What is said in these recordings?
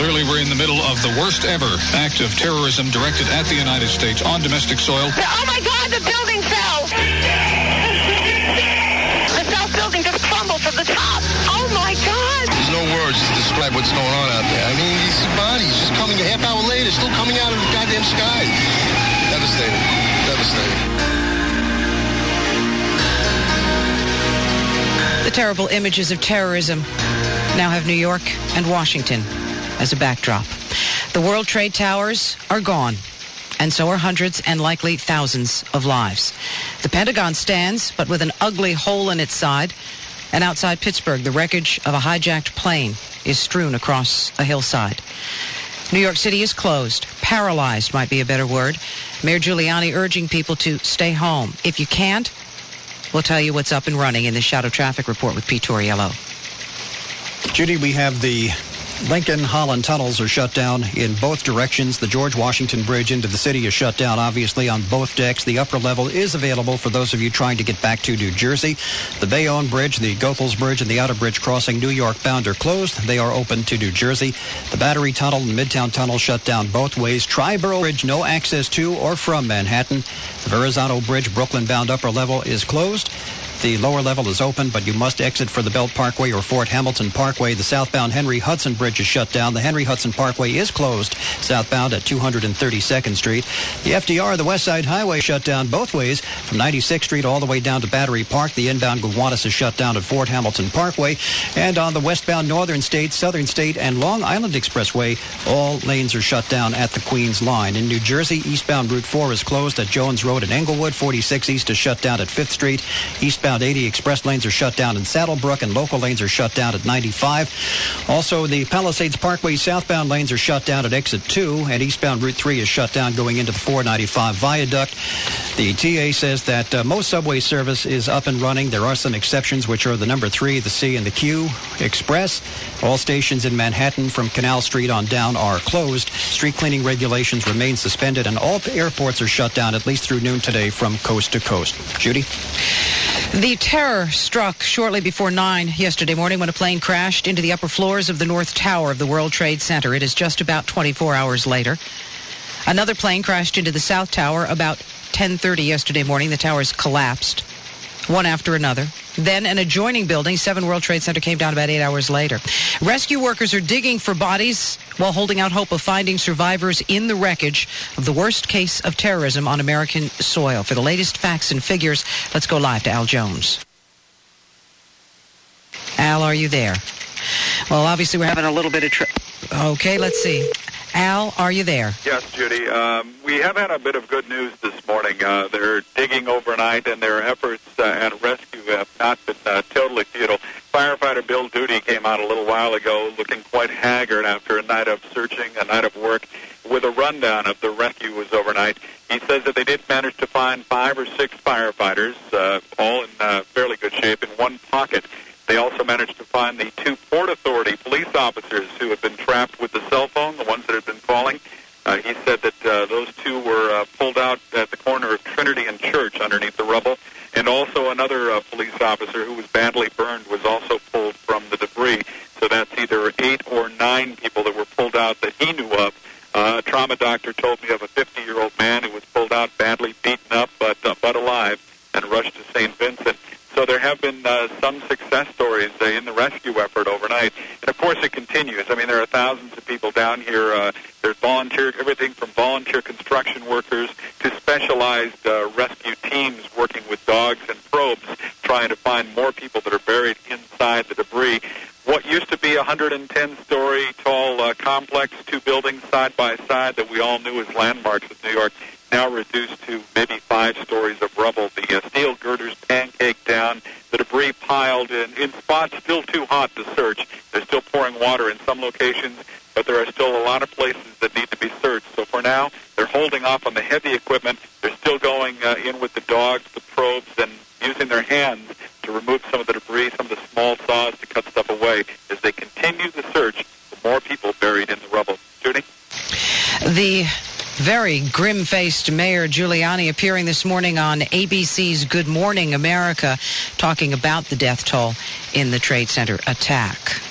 Clearly, we're in the middle of the worst ever act of terrorism directed at the United States on domestic soil. Oh my God, the building fell! the South building just crumbled from the top. Oh my God! There's no words to describe what's going on out there. I mean, these bodies just coming a half hour later, still coming out of the goddamn sky. Devastating. Devastating. The terrible images of terrorism now have New York and Washington as a backdrop. The World Trade Towers are gone, and so are hundreds and likely thousands of lives. The Pentagon stands, but with an ugly hole in its side. And outside Pittsburgh, the wreckage of a hijacked plane is strewn across a hillside. New York City is closed. Paralyzed might be a better word. Mayor Giuliani urging people to stay home. If you can't, we'll tell you what's up and running in the Shadow Traffic Report with Pete Torriello. Judy, we have the Lincoln Holland tunnels are shut down in both directions. The George Washington Bridge into the city is shut down, obviously, on both decks. The upper level is available for those of you trying to get back to New Jersey. The Bayonne Bridge, the Goethals Bridge, and the Outerbridge crossing New York bound are closed. They are open to New Jersey. The Battery Tunnel and Midtown Tunnel shut down both ways. Triborough Bridge, no access to or from Manhattan. The Verrazano Bridge, Brooklyn bound upper level, is closed. The lower level is open, but you must exit for the Belt Parkway or Fort Hamilton Parkway. The southbound Henry Hudson Bridge is shut down. The Henry Hudson Parkway is closed southbound at 232nd Street. The FDR, the West Side Highway, shut down both ways from 96th Street all the way down to Battery Park. The inbound Gowanus is shut down at Fort Hamilton Parkway. And on the westbound Northern State, Southern State, and Long Island Expressway, all lanes are shut down at the Queens line. In New Jersey, eastbound Route 4 is closed at Jones Road in Englewood. 46 East is shut down at 5th Street. Eastbound 80 express lanes are shut down in Saddle Brook, and local lanes are shut down at 95. Also, the Palisades Parkway southbound lanes are shut down at exit 2, and eastbound Route 3 is shut down going into the 495 viaduct. The TA says that uh, most subway service is up and running. There are some exceptions, which are the number 3, the C, and the Q Express. All stations in Manhattan from Canal Street on down are closed. Street cleaning regulations remain suspended, and all airports are shut down at least through noon today from coast to coast. Judy? The terror struck shortly before 9 yesterday morning when a plane crashed into the upper floors of the North Tower of the World Trade Center. It is just about 24 hours later. Another plane crashed into the South Tower about 10:30 yesterday morning. The towers collapsed, one after another. Then an adjoining building, 7 World Trade Center, came down about eight hours later. Rescue workers are digging for bodies while holding out hope of finding survivors in the wreckage of the worst case of terrorism on American soil. For the latest facts and figures, let's go live to Al Jones. Al, are you there? Well, obviously we're having a little bit of trouble. Okay, let's see. Al, are you there? Yes, Judy. Um, we have had a bit of good news this morning. Uh, they're digging overnight, and their efforts uh, at rescue have not been uh, totally futile. Firefighter Bill Duty came out a little while ago looking quite haggard after a night of searching, a night of work, with a rundown of the rescue was overnight. He says that they did manage to find five or six firefighters, uh, all in uh, fairly good shape, in one pocket. They also managed to find the two Port Authority police officers who had been trapped with the cell phone, the ones that had been calling. Uh, he said that uh, those two were uh, pulled out at the corner of Trinity and Church underneath the rubble. And also another uh, police officer who was badly burned was also pulled from the debris. So that's either eight or nine people that were pulled out that he knew of. Uh, a trauma doctor told me of a 50-year-old man who was pulled out badly beaten up but, uh, but alive and rushed to St. Vincent. So there have been uh, some success stories uh, in the rescue effort overnight, and of course it continues. I mean, there are thousands of people down here. Uh, there's volunteer, everything from volunteer construction workers to specialized uh, rescue teams working with dogs and probes, trying to find more people that are buried inside the debris. What used to be a 110-story tall uh, complex, two buildings side by side that we all knew as landmarks of New York, now reduced to maybe five stories of rubble. The uh, steel girders pancaked down, the debris piled in, in spots still too hot to search. They're still pouring water in some locations, but there are still a lot of places that need to be searched. So for now, they're holding off on the heavy equipment. They're still going uh, in with the dogs, the probes, and using their hands to remove some of the debris, some of the small saws to cut stuff away as they continue the search for more people buried in the rubble. Judy? The very grim faced Mayor Giuliani appearing this morning on ABC's Good Morning America talking about the death toll in the Trade Center attack.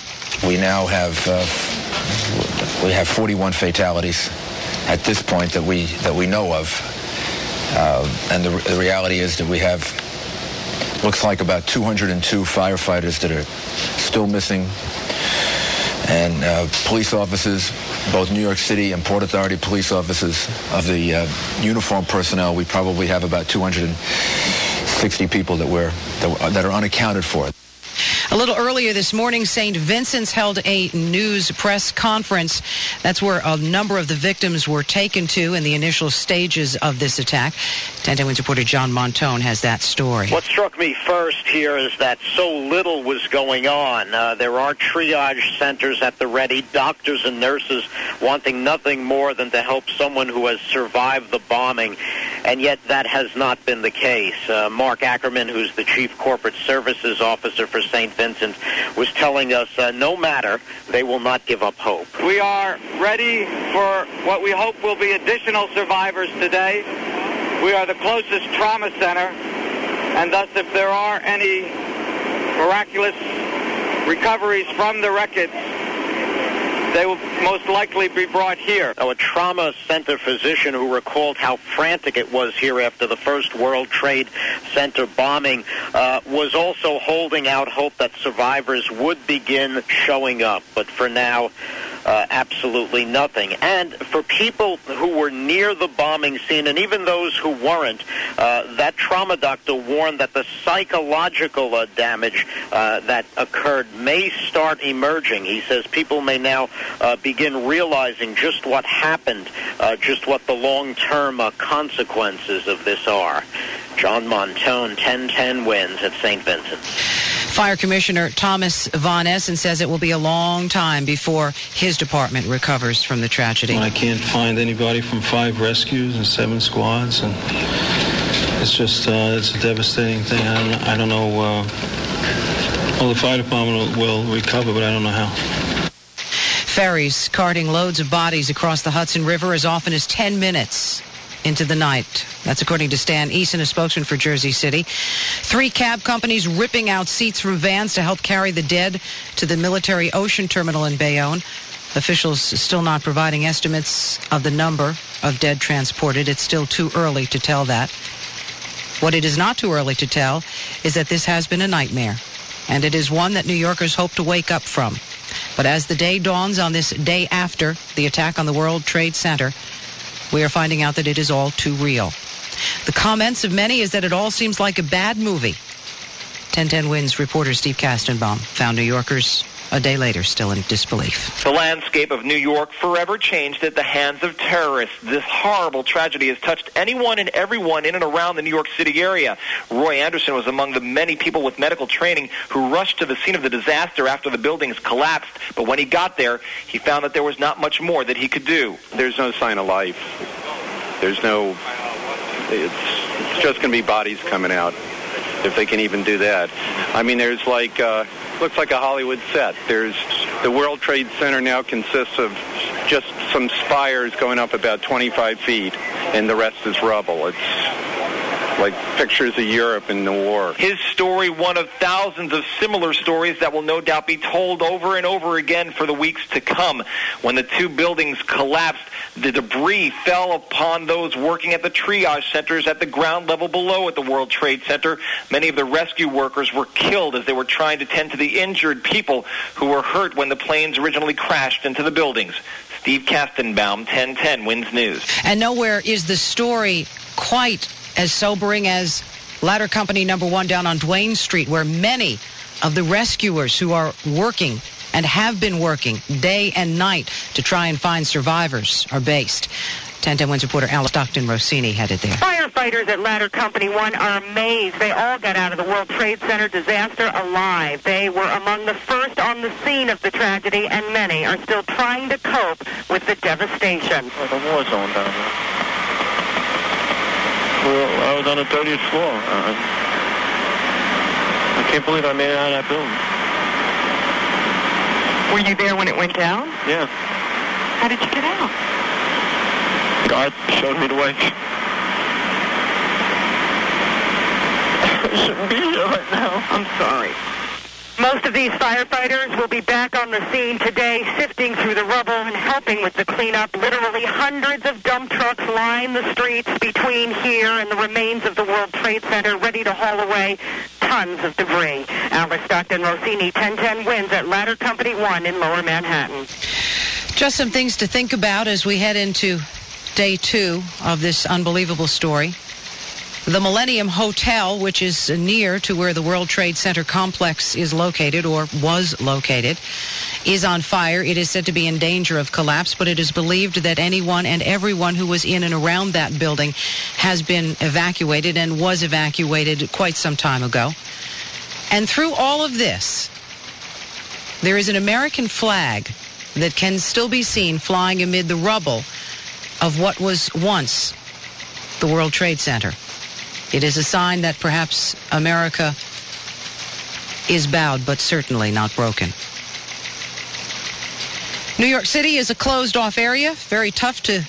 We now have uh, we have 41 fatalities at this point that we that we know of, uh, and the, the reality is that we have looks like about 202 firefighters that are still missing, and uh, police officers, both New York City and Port Authority police officers of the uh, uniformed personnel. We probably have about 260 people that we're that, that are unaccounted for. A little earlier this morning, St. Vincent's held a news press conference. That's where a number of the victims were taken to in the initial stages of this attack. 10 Wins reporter John Montone has that story. What struck me first here is that so little was going on. Uh, there are triage centers at the ready, doctors and nurses wanting nothing more than to help someone who has survived the bombing, and yet that has not been the case. Uh, Mark Ackerman, who's the chief corporate services officer for St. Vincent, was telling us uh, no matter, they will not give up hope. We are ready for what we hope will be additional survivors today. We are the closest trauma center, and thus if there are any miraculous recoveries from the wreckage, they will most likely be brought here. Now, a trauma center physician who recalled how frantic it was here after the first World Trade Center bombing uh, was also holding out hope that survivors would begin showing up. But for now, uh, absolutely nothing. And for people who were near the bombing scene, and even those who weren't, uh, that trauma doctor warned that the psychological uh, damage uh, that occurred may start emerging. He says people may now uh, begin realizing just what happened, uh, just what the long-term consequences of this are. John Montone, 1010 wins at St. Vincent. Fire Commissioner Thomas Von Essen says it will be a long time before his department recovers from the tragedy. I can't find anybody from five rescues and seven squads, and it's just uh, it's a devastating thing. I don't, I don't know. Uh, well, the fire department will, will recover, but I don't know how. Ferries carting loads of bodies across the Hudson River as often as 10 minutes into the night. That's according to Stan Eason, a spokesman for Jersey City. Three cab companies ripping out seats from vans to help carry the dead to the military ocean terminal in Bayonne. Officials still not providing estimates of the number of dead transported. It's still too early to tell that. What it is not too early to tell is that this has been a nightmare, and it is one that New Yorkers hope to wake up from. But as the day dawns on this day after the attack on the World Trade Center, we are finding out that it is all too real. The comments of many is that it all seems like a bad movie. 1010 Wins reporter Steve Kastenbaum found New Yorkers a day later still in disbelief. The landscape of New York forever changed at the hands of terrorists. This horrible tragedy has touched anyone and everyone in and around the New York City area. Roy Anderson was among the many people with medical training who rushed to the scene of the disaster after the buildings collapsed. But when he got there, he found that there was not much more that he could do. There's no sign of life. There's no, it's, it's just going to be bodies coming out if they can even do that. I mean, there's like, uh, looks like a Hollywood set. There's the World Trade Center now consists of just some spires going up about 25 feet, and the rest is rubble. It's like pictures of Europe in the war. His story, one of thousands of similar stories that will no doubt be told over and over again for the weeks to come. When the two buildings collapsed, the debris fell upon those working at the triage centers at the ground level below at the World Trade Center. Many of the rescue workers were killed as they were trying to tend to the injured people who were hurt when the planes originally crashed into the buildings. Steve Kastenbaum, 1010 Wins News. And nowhere is the story quite as sobering as ladder company number one down on Duane Street, where many of the rescuers who are working and have been working day and night to try and find survivors are based. 1010 Wins reporter Alice Stockton Rossini headed there. Firefighters at Ladder Company 1 are amazed. They all got out of the World Trade Center disaster alive. They were among the first on the scene of the tragedy, and many are still trying to cope with the devastation. Oh, the war zone down there. Well, I was on the 30th floor. Uh, I can't believe I made it out of that building. Were you there when it went down? Yeah. How did you get out? God showed me the way. I shouldn't be here right now. I'm sorry. Most of these firefighters will be back on the scene today, sifting through the rubble and helping with the cleanup. Literally hundreds of dump trucks line the streets between here and the remains of the World Trade Center, ready to haul away tons of debris. Alice Stockton Rossini, 1010 wins at Ladder Company 1 in Lower Manhattan. Just some things to think about as we head into day two of this unbelievable story. The Millennium Hotel, which is near to where the World Trade Center complex is located or was located, is on fire. It is said to be in danger of collapse, but it is believed that anyone and everyone who was in and around that building has been evacuated and was evacuated quite some time ago. And through all of this, there is an American flag that can still be seen flying amid the rubble of what was once the World Trade Center. It is a sign that perhaps America is bowed, but certainly not broken. New York City is a closed off area, very tough to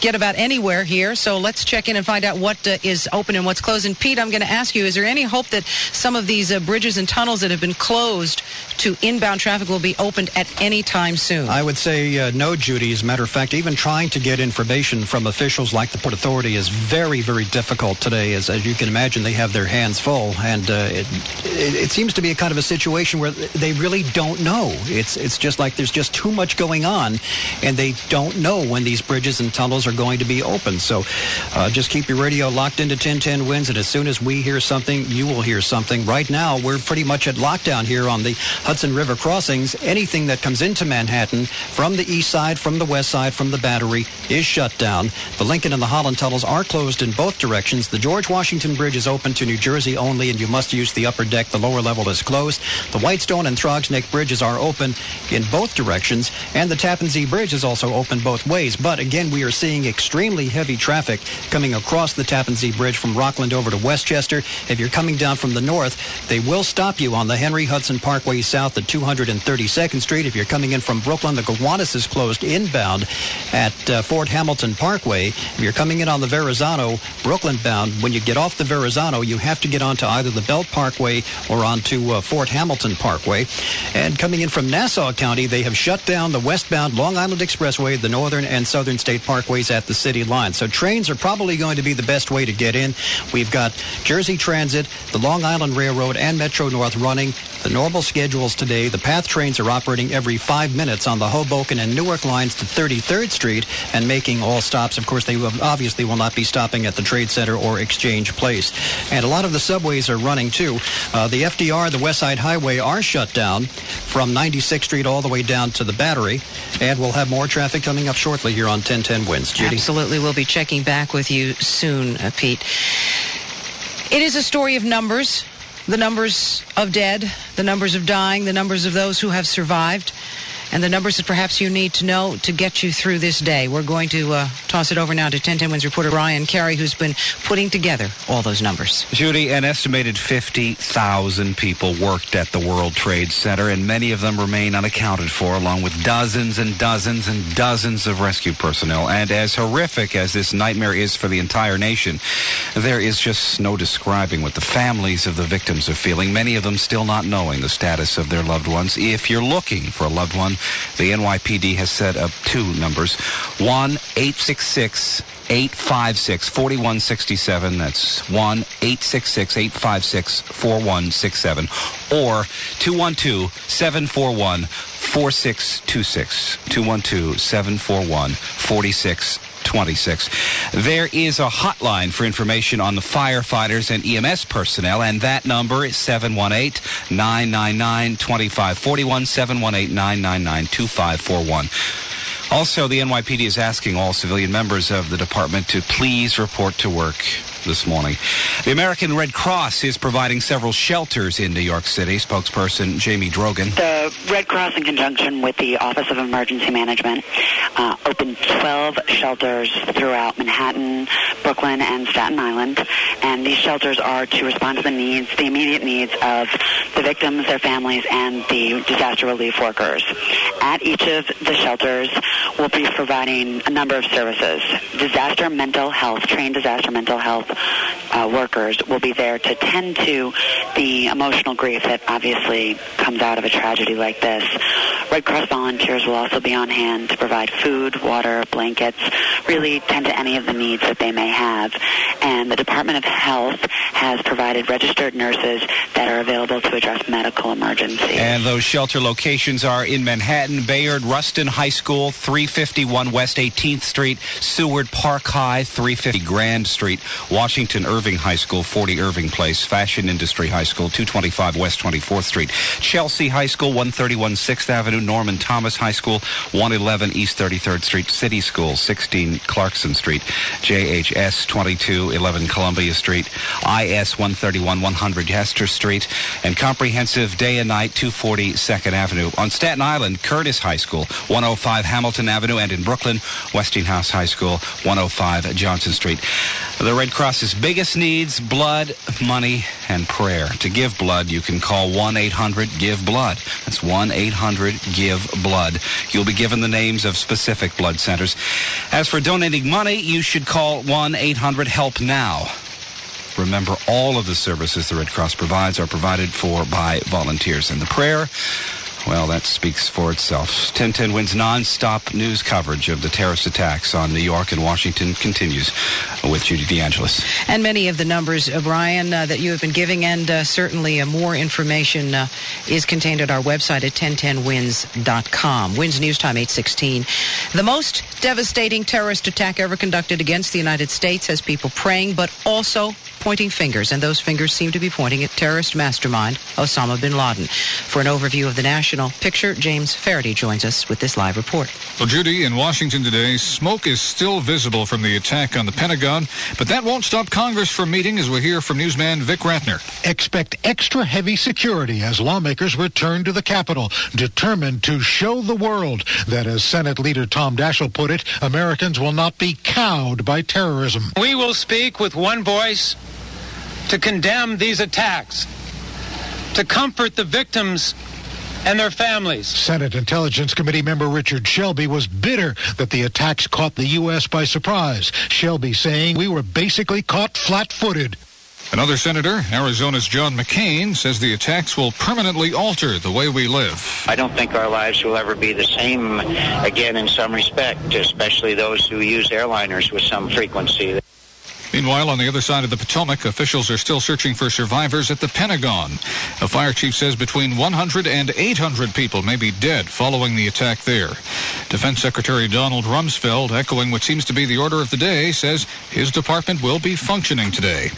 get about anywhere here. So let's check in and find out what uh, is open and what's closed. And Pete, I'm going to ask you, is there any hope that some of these uh, bridges and tunnels that have been closed to inbound traffic will be opened at any time soon? I would say uh, no, Judy. As a matter of fact, even trying to get information from officials like the Port Authority is very, very difficult today. As, as you can imagine, they have their hands full. And uh, it, it, it seems to be a kind of a situation where they really don't know. It's, it's just like there's just too much going on, and they don't know when these bridges and tunnels are going to be open. So uh, just keep your radio locked into 1010 Wins, and as soon as we hear something, you will hear something. Right now, we're pretty much at lockdown here on the Hudson River crossings. Anything that comes into Manhattan from the east side, from the west side, from the Battery is shut down. The Lincoln and the Holland tunnels are closed in both directions. The George Washington Bridge is open to New Jersey only, and you must use the upper deck. The lower level is closed. The Whitestone and Throgs Neck bridges are open in both directions, and the Tappan Zee Bridge is also open both ways. But again, we are seeing extremely heavy traffic coming across the Tappan Zee Bridge from Rockland over to Westchester. If you're coming down from the north, they will stop you on the Henry Hudson Parkway south at 232nd Street. If you're coming in from Brooklyn, the Gowanus is closed inbound at uh, Fort Hamilton Parkway. If you're coming in on the Verrazano, Brooklyn bound, when you get off the Verrazano, you have to get onto either the Belt Parkway or onto uh, Fort Hamilton Parkway. And coming in from Nassau County, they have shut down the westbound Long Island Expressway, the northern and southern state parkways at the city line. So trains are probably going to be the best way to get in. We've got Jersey Transit, the Long Island Railroad, and Metro North running the normal schedules today. The PATH trains are operating every five minutes on the Hoboken and Newark lines to 33rd Street and making all stops. Of course, they obviously will not be stopping at the Trade Center or Exchange Place. And a lot of the subways are running too. Uh, the FDR, the West Side Highway, are shut down from 96th Street all the way down to the Battery. And we'll have more traffic coming up shortly here on 1010 Wins. Judy. Absolutely. We'll be checking back with you soon, uh, Pete. It is a story of numbers the numbers of dead, the numbers of dying, the numbers of those who have survived, and the numbers that perhaps you need to know to get you through this day. We're going to uh, toss it over now to 1010 Wins reporter Brian Carey, who's been putting together all those numbers. Judy, an estimated 50,000 people worked at the World Trade Center, and many of them remain unaccounted for, along with dozens and dozens and dozens of rescue personnel. And as horrific as this nightmare is for the entire nation, there is just no describing what the families of the victims are feeling, many of them still not knowing the status of their loved ones. If you're looking for a loved one, the NYPD has set up two numbers. 1-866 856 4167. That's 1 866 856 4167. Or 212 741 4626. 212 741 4626. There is a hotline for information on the firefighters and EMS personnel, and that number is 718 999 2541. 718 999 2541. Also, the NYPD is asking all civilian members of the department to please report to work this morning. The American Red Cross is providing several shelters in New York City. Spokesperson Jamie Drogan. The Red Cross, in conjunction with the Office of Emergency Management, uh, opened 12 shelters throughout Manhattan, Brooklyn, and Staten Island. And these shelters are to respond to the needs, the immediate needs of the victims, their families, and the disaster relief workers. At each of the shelters, we'll be providing a number of services. Disaster mental health, trained disaster mental health uh, workers will be there to tend to the emotional grief that obviously comes out of a tragedy like this. Red Cross volunteers will also be on hand to provide food, water, blankets, really tend to any of the needs that they may have. And the Department of Health has provided registered nurses that are available to address medical emergencies. And those shelter locations are in Manhattan, Bayard, Rustin High School, 351 West 18th Street, Seward Park High, 350 Grand Street, Washington Irving High School, 40 Irving Place, Fashion Industry High School, 225 West 24th Street, Chelsea High School, 131 6th Avenue, Norman Thomas High School, 111 East 33rd Street, City School, 16 Clarkson Street, JHS 2211 Columbia Street, IS 131 100 Hester Street, and Comprehensive Day and Night 240 Second Avenue. On Staten Island, Curtis High School, 105 Hamilton Avenue, and in Brooklyn, Westinghouse High School, 105 Johnson Street. The Red Cross's biggest needs, blood, money, and prayer. To give blood, you can call 1-800-GIVE-BLOOD. That's 1-800-GIVE-BLOOD. You'll be given the names of specific blood centers. As for donating money, you should call 1-800-HELP-NOW. Remember, all of the services the Red Cross provides are provided for by volunteers. And the prayer, well, that speaks for itself. 1010 Wins non-stop news coverage of the terrorist attacks on New York and Washington continues with Judy DeAngelis. And many of the numbers, uh, Brian, uh, that you have been giving, and uh, certainly uh, more information uh, is contained at our website at 1010wins.com. Wins News Time 816. The most devastating terrorist attack ever conducted against the United States has people praying, but also pointing fingers, and those fingers seem to be pointing at terrorist mastermind Osama bin Laden. For an overview of the national picture, James Faraday joins us with this live report. Well, Judy, in Washington today, smoke is still visible from the attack on the Pentagon, but that won't stop Congress from meeting, as we hear from newsman Vic Ratner. Expect extra heavy security as lawmakers return to the Capitol, determined to show the world that, as Senate Leader Tom Daschle put it, Americans will not be cowed by terrorism. We will speak with one voice to condemn these attacks, to comfort the victims and their families. Senate Intelligence Committee member Richard Shelby was bitter that the attacks caught the U.S. by surprise. Shelby saying we were basically caught flat-footed. Another senator, Arizona's John McCain, says the attacks will permanently alter the way we live. I don't think our lives will ever be the same again in some respect, especially those who use airliners with some frequency. Meanwhile, on the other side of the Potomac, officials are still searching for survivors at the Pentagon. A fire chief says between 100 and 800 people may be dead following the attack there. Defense Secretary Donald Rumsfeld, echoing what seems to be the order of the day, says his department will be functioning today.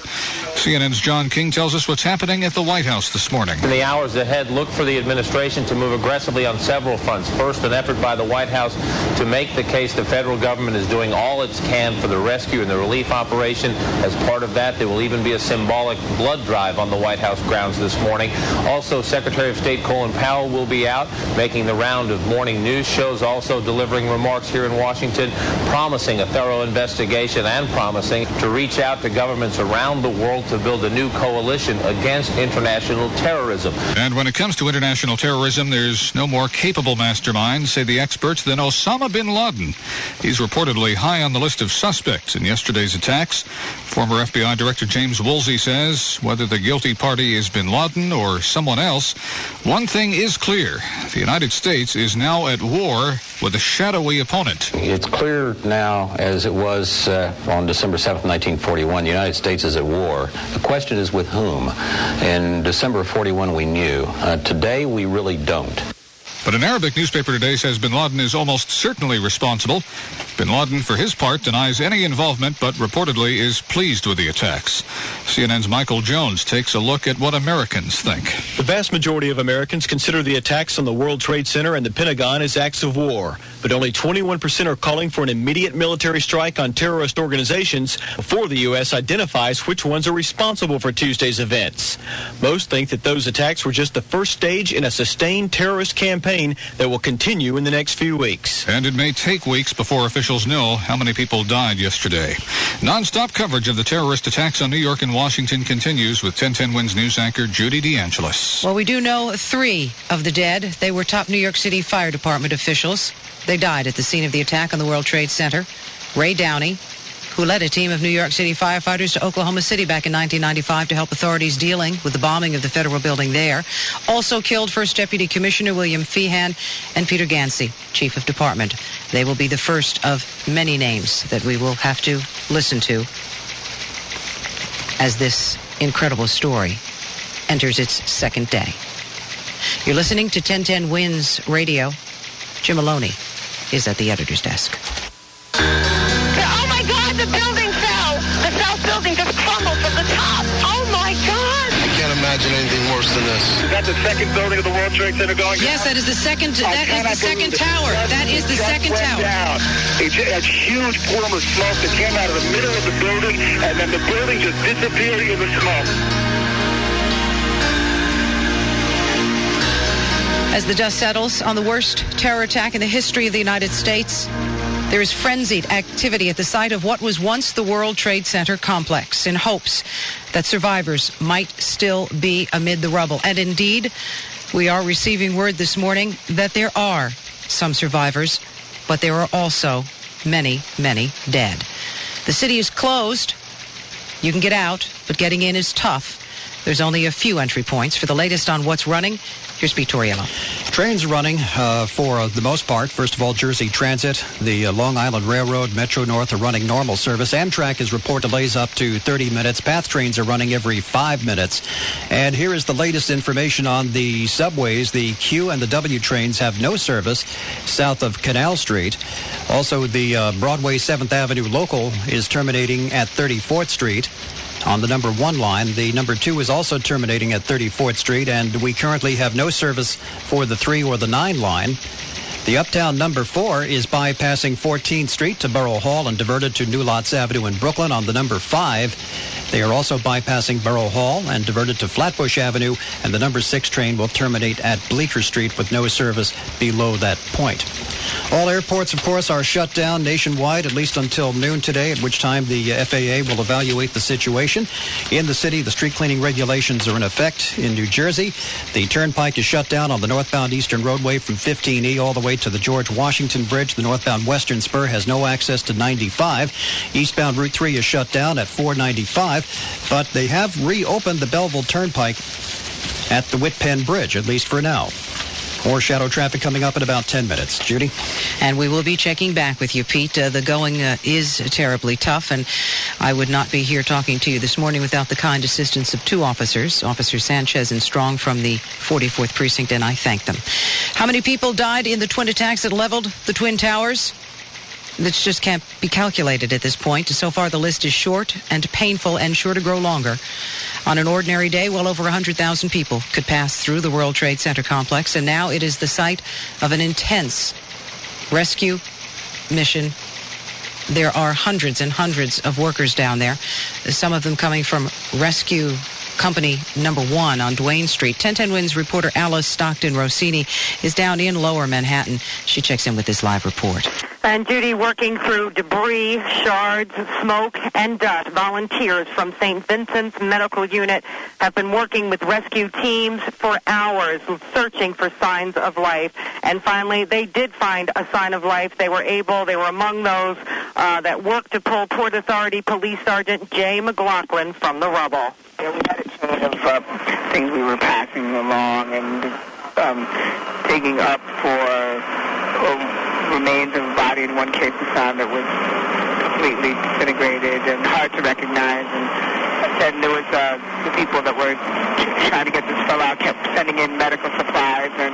CNN's John King tells us what's happening at the White House this morning. In the hours ahead, look for the administration to move aggressively on several fronts. First, an effort by the White House to make the case the federal government is doing all it can for the rescue and the relief operation. As part of that, there will even be a symbolic blood drive on the White House grounds this morning. Also, Secretary of State Colin Powell will be out making the round of morning news shows, also delivering remarks here in Washington, promising a thorough investigation and promising to reach out to governments around the world to build a new coalition against international terrorism. And when it comes to international terrorism, there's no more capable mastermind, say the experts, than Osama bin Laden. He's reportedly high on the list of suspects in yesterday's attacks. Former FBI Director James Woolsey says whether the guilty party is bin Laden or someone else, one thing is clear. The United States is now at war with a shadowy opponent. It's clear now, as it was uh, on December 7th, 1941, the United States is at war. The question is with whom? In December of 41, we knew. Uh, today, we really don't. But an Arabic newspaper today says bin Laden is almost certainly responsible. Bin Laden, for his part, denies any involvement, but reportedly is pleased with the attacks. CNN's Michael Jones takes a look at what Americans think. The vast majority of Americans consider the attacks on the World Trade Center and the Pentagon as acts of war. but only 21% are calling for an immediate military strike on terrorist organizations before the U.S. identifies which ones are responsible for Tuesday's events. Most think that those attacks were just the first stage in a sustained terrorist campaign that will continue in the next few weeks. And it may take weeks before officials know how many people died yesterday. Non-stop coverage of the terrorist attacks on New York and Washington continues with 1010 Wins news anchor Judy DeAngelis. Well, we do know three of the dead. They were top New York City Fire Department officials. They died at the scene of the attack on the World Trade Center. Ray Downey, who led a team of New York City firefighters to Oklahoma City back in 1995 to help authorities dealing with the bombing of the federal building there. Also killed First Deputy Commissioner William Feehan and Peter Ganci, Chief of Department. They will be the first of many names that we will have to listen to as this incredible story enters its second day. You're listening to 1010 Wins Radio. Jim Maloney is at the editor's desk. Worse than this. Is that the second building of the World Trade Center going Yes, that is the second. Oh, I That is the second tower. That is the second tower. Down. A, a huge plume of smoke that came out of the middle of the building, and then the building just disappeared in the smoke. As the dust settles on the worst terror attack in the history of the United States, there is frenzied activity at the site of what was once the World Trade Center complex in hopes that survivors might still be amid the rubble. And indeed, we are receiving word this morning that there are some survivors, but there are also many, many dead. The city is closed. You can get out, but getting in is tough. There's only a few entry points. For the latest on what's running, here's Pete. Trains are running uh, for uh, the most part. First of all, Jersey Transit, the uh, Long Island Railroad, Metro North are running normal service. Amtrak has report delays up to 30 minutes. Path trains are running every five minutes. And here is the latest information on the subways. The Q and the W trains have no service south of Canal Street. Also, the uh, Broadway 7th Avenue local is terminating at 34th Street on the number one line. The number two is also terminating at 34th Street, and we currently have no service for the three or the nine line. The uptown number four is bypassing 14th Street to Borough Hall and diverted to New Lots Avenue in Brooklyn on the number five. They are also bypassing Borough Hall and diverted to Flatbush Avenue, and the number six train will terminate at Bleecker Street with no service below that point. All airports, of course, are shut down nationwide, at least until noon today, at which time the uh, FAA will evaluate the situation. In the city, the street cleaning regulations are in effect. In New Jersey, the turnpike is shut down on the northbound Eastern Roadway from 15E all the way to the George Washington Bridge. The northbound Western Spur has no access to 95. Eastbound Route 3 is shut down at 495, but they have reopened the Belleville Turnpike at the Wittpenn Bridge, at least for now. More shadow traffic coming up in about 10 minutes. Judy? And we will be checking back with you, Pete. Uh, the going uh, is terribly tough, and I would not be here talking to you this morning without the kind assistance of two officers, Officer Sanchez and Strong from the 44th Precinct, and I thank them. How many people died in the twin attacks that leveled the Twin Towers? That just can't be calculated at this point. So far, the list is short and painful and sure to grow longer. On an ordinary day, well over 100,000 people could pass through the World Trade Center complex, and now it is the site of an intense rescue mission. There are hundreds and hundreds of workers down there, some of them coming from rescue company number one on Duane Street. 1010 Wins reporter Alice Stockton Rossini is down in lower Manhattan. She checks in with this live report. And Judy working through debris, shards, smoke, and dust. Volunteers from St. Vincent's Medical Unit have been working with rescue teams for hours, searching for signs of life. And finally, they did find a sign of life. They were able, they were among those uh, that worked to pull Port Authority Police Sergeant Jay McLaughlin from the rubble. Yeah, we had a chain of uh, things we were passing along and um, digging up for uh, remains of a body. In one case, we found that was completely disintegrated and hard to recognize. And then there was uh, the people that were trying to get this fellow out, kept sending in medical supplies and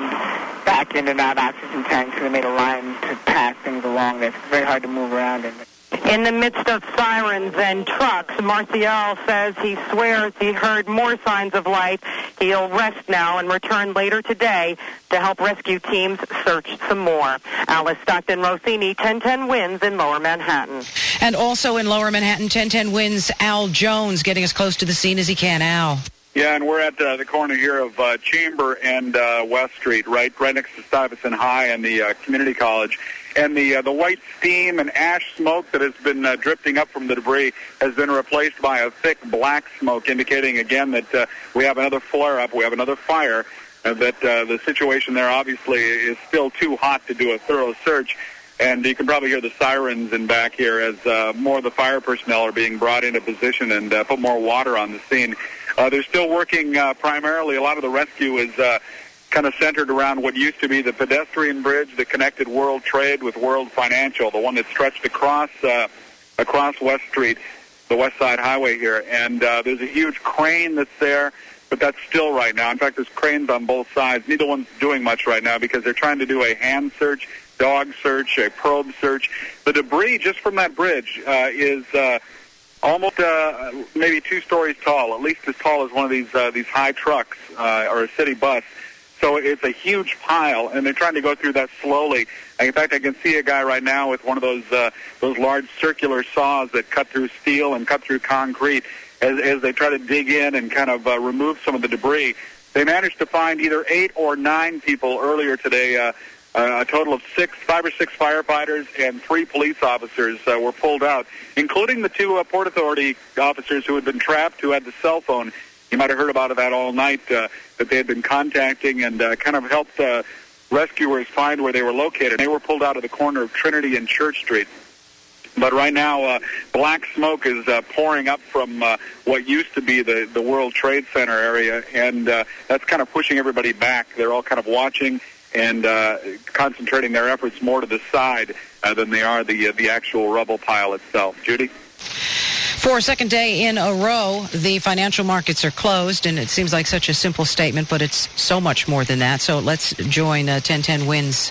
back in and out oxygen tanks. So they made a line to pass things along. It's very hard to move around in. In the midst of sirens and trucks, Marcial says he swears he heard more signs of life. He'll rest now and return later today to help rescue teams search some more. Alice Stockton Rossini, 1010 wins in Lower Manhattan. And also in Lower Manhattan, 1010 wins Al Jones getting as close to the scene as he can. Al. Yeah, and we're at uh, the corner here of uh, Chamber and uh, West Street, right, right next to Stuyvesant High and the uh, community college. And the uh, the white steam and ash smoke that has been uh, drifting up from the debris has been replaced by a thick black smoke, indicating again that uh, we have another flare up, we have another fire. Uh, that uh, the situation there obviously is still too hot to do a thorough search. And you can probably hear the sirens in back here as uh, more of the fire personnel are being brought into position and uh, put more water on the scene. Uh, they're still working uh, primarily. A lot of the rescue is uh, kind of centered around what used to be the pedestrian bridge that connected World Trade with World Financial, the one that stretched across uh, across West Street, the West Side Highway here. And uh, there's a huge crane that's there, but that's still right now. In fact, there's cranes on both sides. Neither one's doing much right now because they're trying to do a hand search, dog search, a probe search. The debris just from that bridge uh, is. Uh, almost uh, maybe two stories tall, at least as tall as one of these uh, these high trucks uh, or a city bus. So it's a huge pile, and they're trying to go through that slowly. In fact, I can see a guy right now with one of those uh, those large circular saws that cut through steel and cut through concrete as, as they try to dig in and kind of uh, remove some of the debris. They managed to find either eight or nine people earlier today. Uh, uh, a total of six, five or six firefighters and three police officers uh, were pulled out, including the two uh, Port Authority officers who had been trapped, who had the cell phone. You might have heard about that all night, uh, that they had been contacting and uh, kind of helped uh, rescuers find where they were located. They were pulled out of the corner of Trinity and Church Street. But right now, uh, black smoke is uh, pouring up from uh, what used to be the, the World Trade Center area, and uh, that's kind of pushing everybody back. They're all kind of watching and uh, concentrating their efforts more to the side uh, than they are the uh, the actual rubble pile itself. Judy. For a second day in a row, the financial markets are closed, and it seems like such a simple statement, but it's so much more than that. So let's join uh, 1010 Wins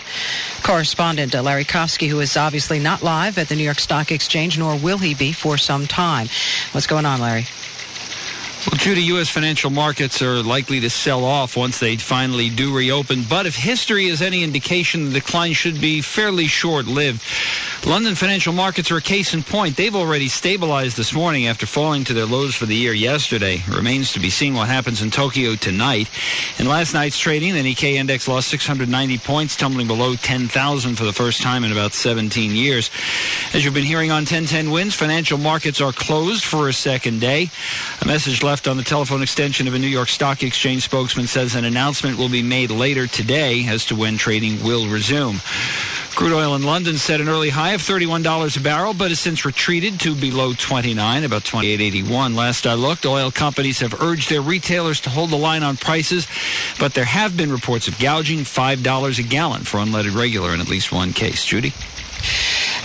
correspondent uh, Larry Kofsky, who is obviously not live at the New York Stock Exchange, nor will he be for some time. What's going on, Larry? Well, Judy, U.S. financial markets are likely to sell off once they finally do reopen. But if history is any indication, the decline should be fairly short-lived. London financial markets are a case in point. They've already stabilized this morning after falling to their lows for the year yesterday. Remains to be seen what happens in Tokyo tonight. In last night's trading, the Nikkei index lost 690 points, tumbling below 10,000 for the first time in about 17 years. As you've been hearing on 1010 Wins, financial markets are closed for a second day. A message left left on the telephone extension of a New York Stock Exchange spokesman says an announcement will be made later today as to when trading will resume. Crude oil in London set an early high of $31 a barrel, but has since retreated to below 29, about 28.81. Last I looked, oil companies have urged their retailers to hold the line on prices, but there have been reports of gouging $5 a gallon for unleaded regular in at least one case. Judy?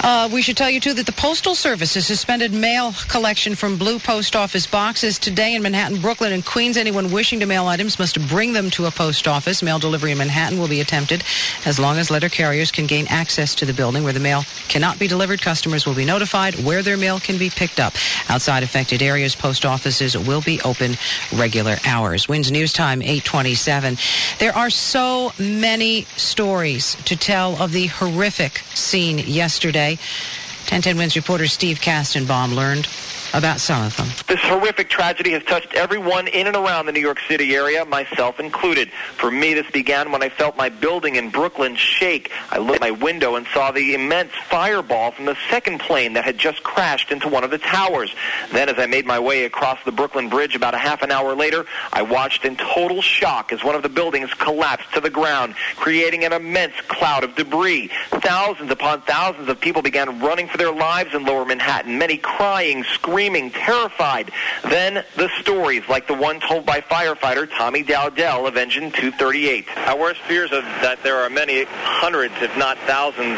Uh, we should tell you, too, that the Postal Service has suspended mail collection from blue post office boxes today in Manhattan, Brooklyn, and Queens. Anyone wishing to mail items must bring them to a post office. Mail delivery in Manhattan will be attempted as long as letter carriers can gain access to the building. Where the mail cannot be delivered, customers will be notified where their mail can be picked up. Outside affected areas, post offices will be open regular hours. Wins News Time, 827. There are so many stories to tell of the horrific scene yesterday. 1010 Wins reporter Steve Kastenbaum learned about some of them. This horrific tragedy has touched everyone in and around the New York City area, myself included. For me, this began when I felt my building in Brooklyn shake. I looked my window and saw the immense fireball from the second plane that had just crashed into one of the towers. Then, as I made my way across the Brooklyn Bridge about a half an hour later, I watched in total shock as one of the buildings collapsed to the ground, creating an immense cloud of debris. Thousands upon thousands of people began running for their lives in lower Manhattan, many crying, screaming, screaming, terrified. Then the stories, like the one told by firefighter Tommy Dowdell of Engine 238. Our worst fears are that there are many hundreds, if not thousands,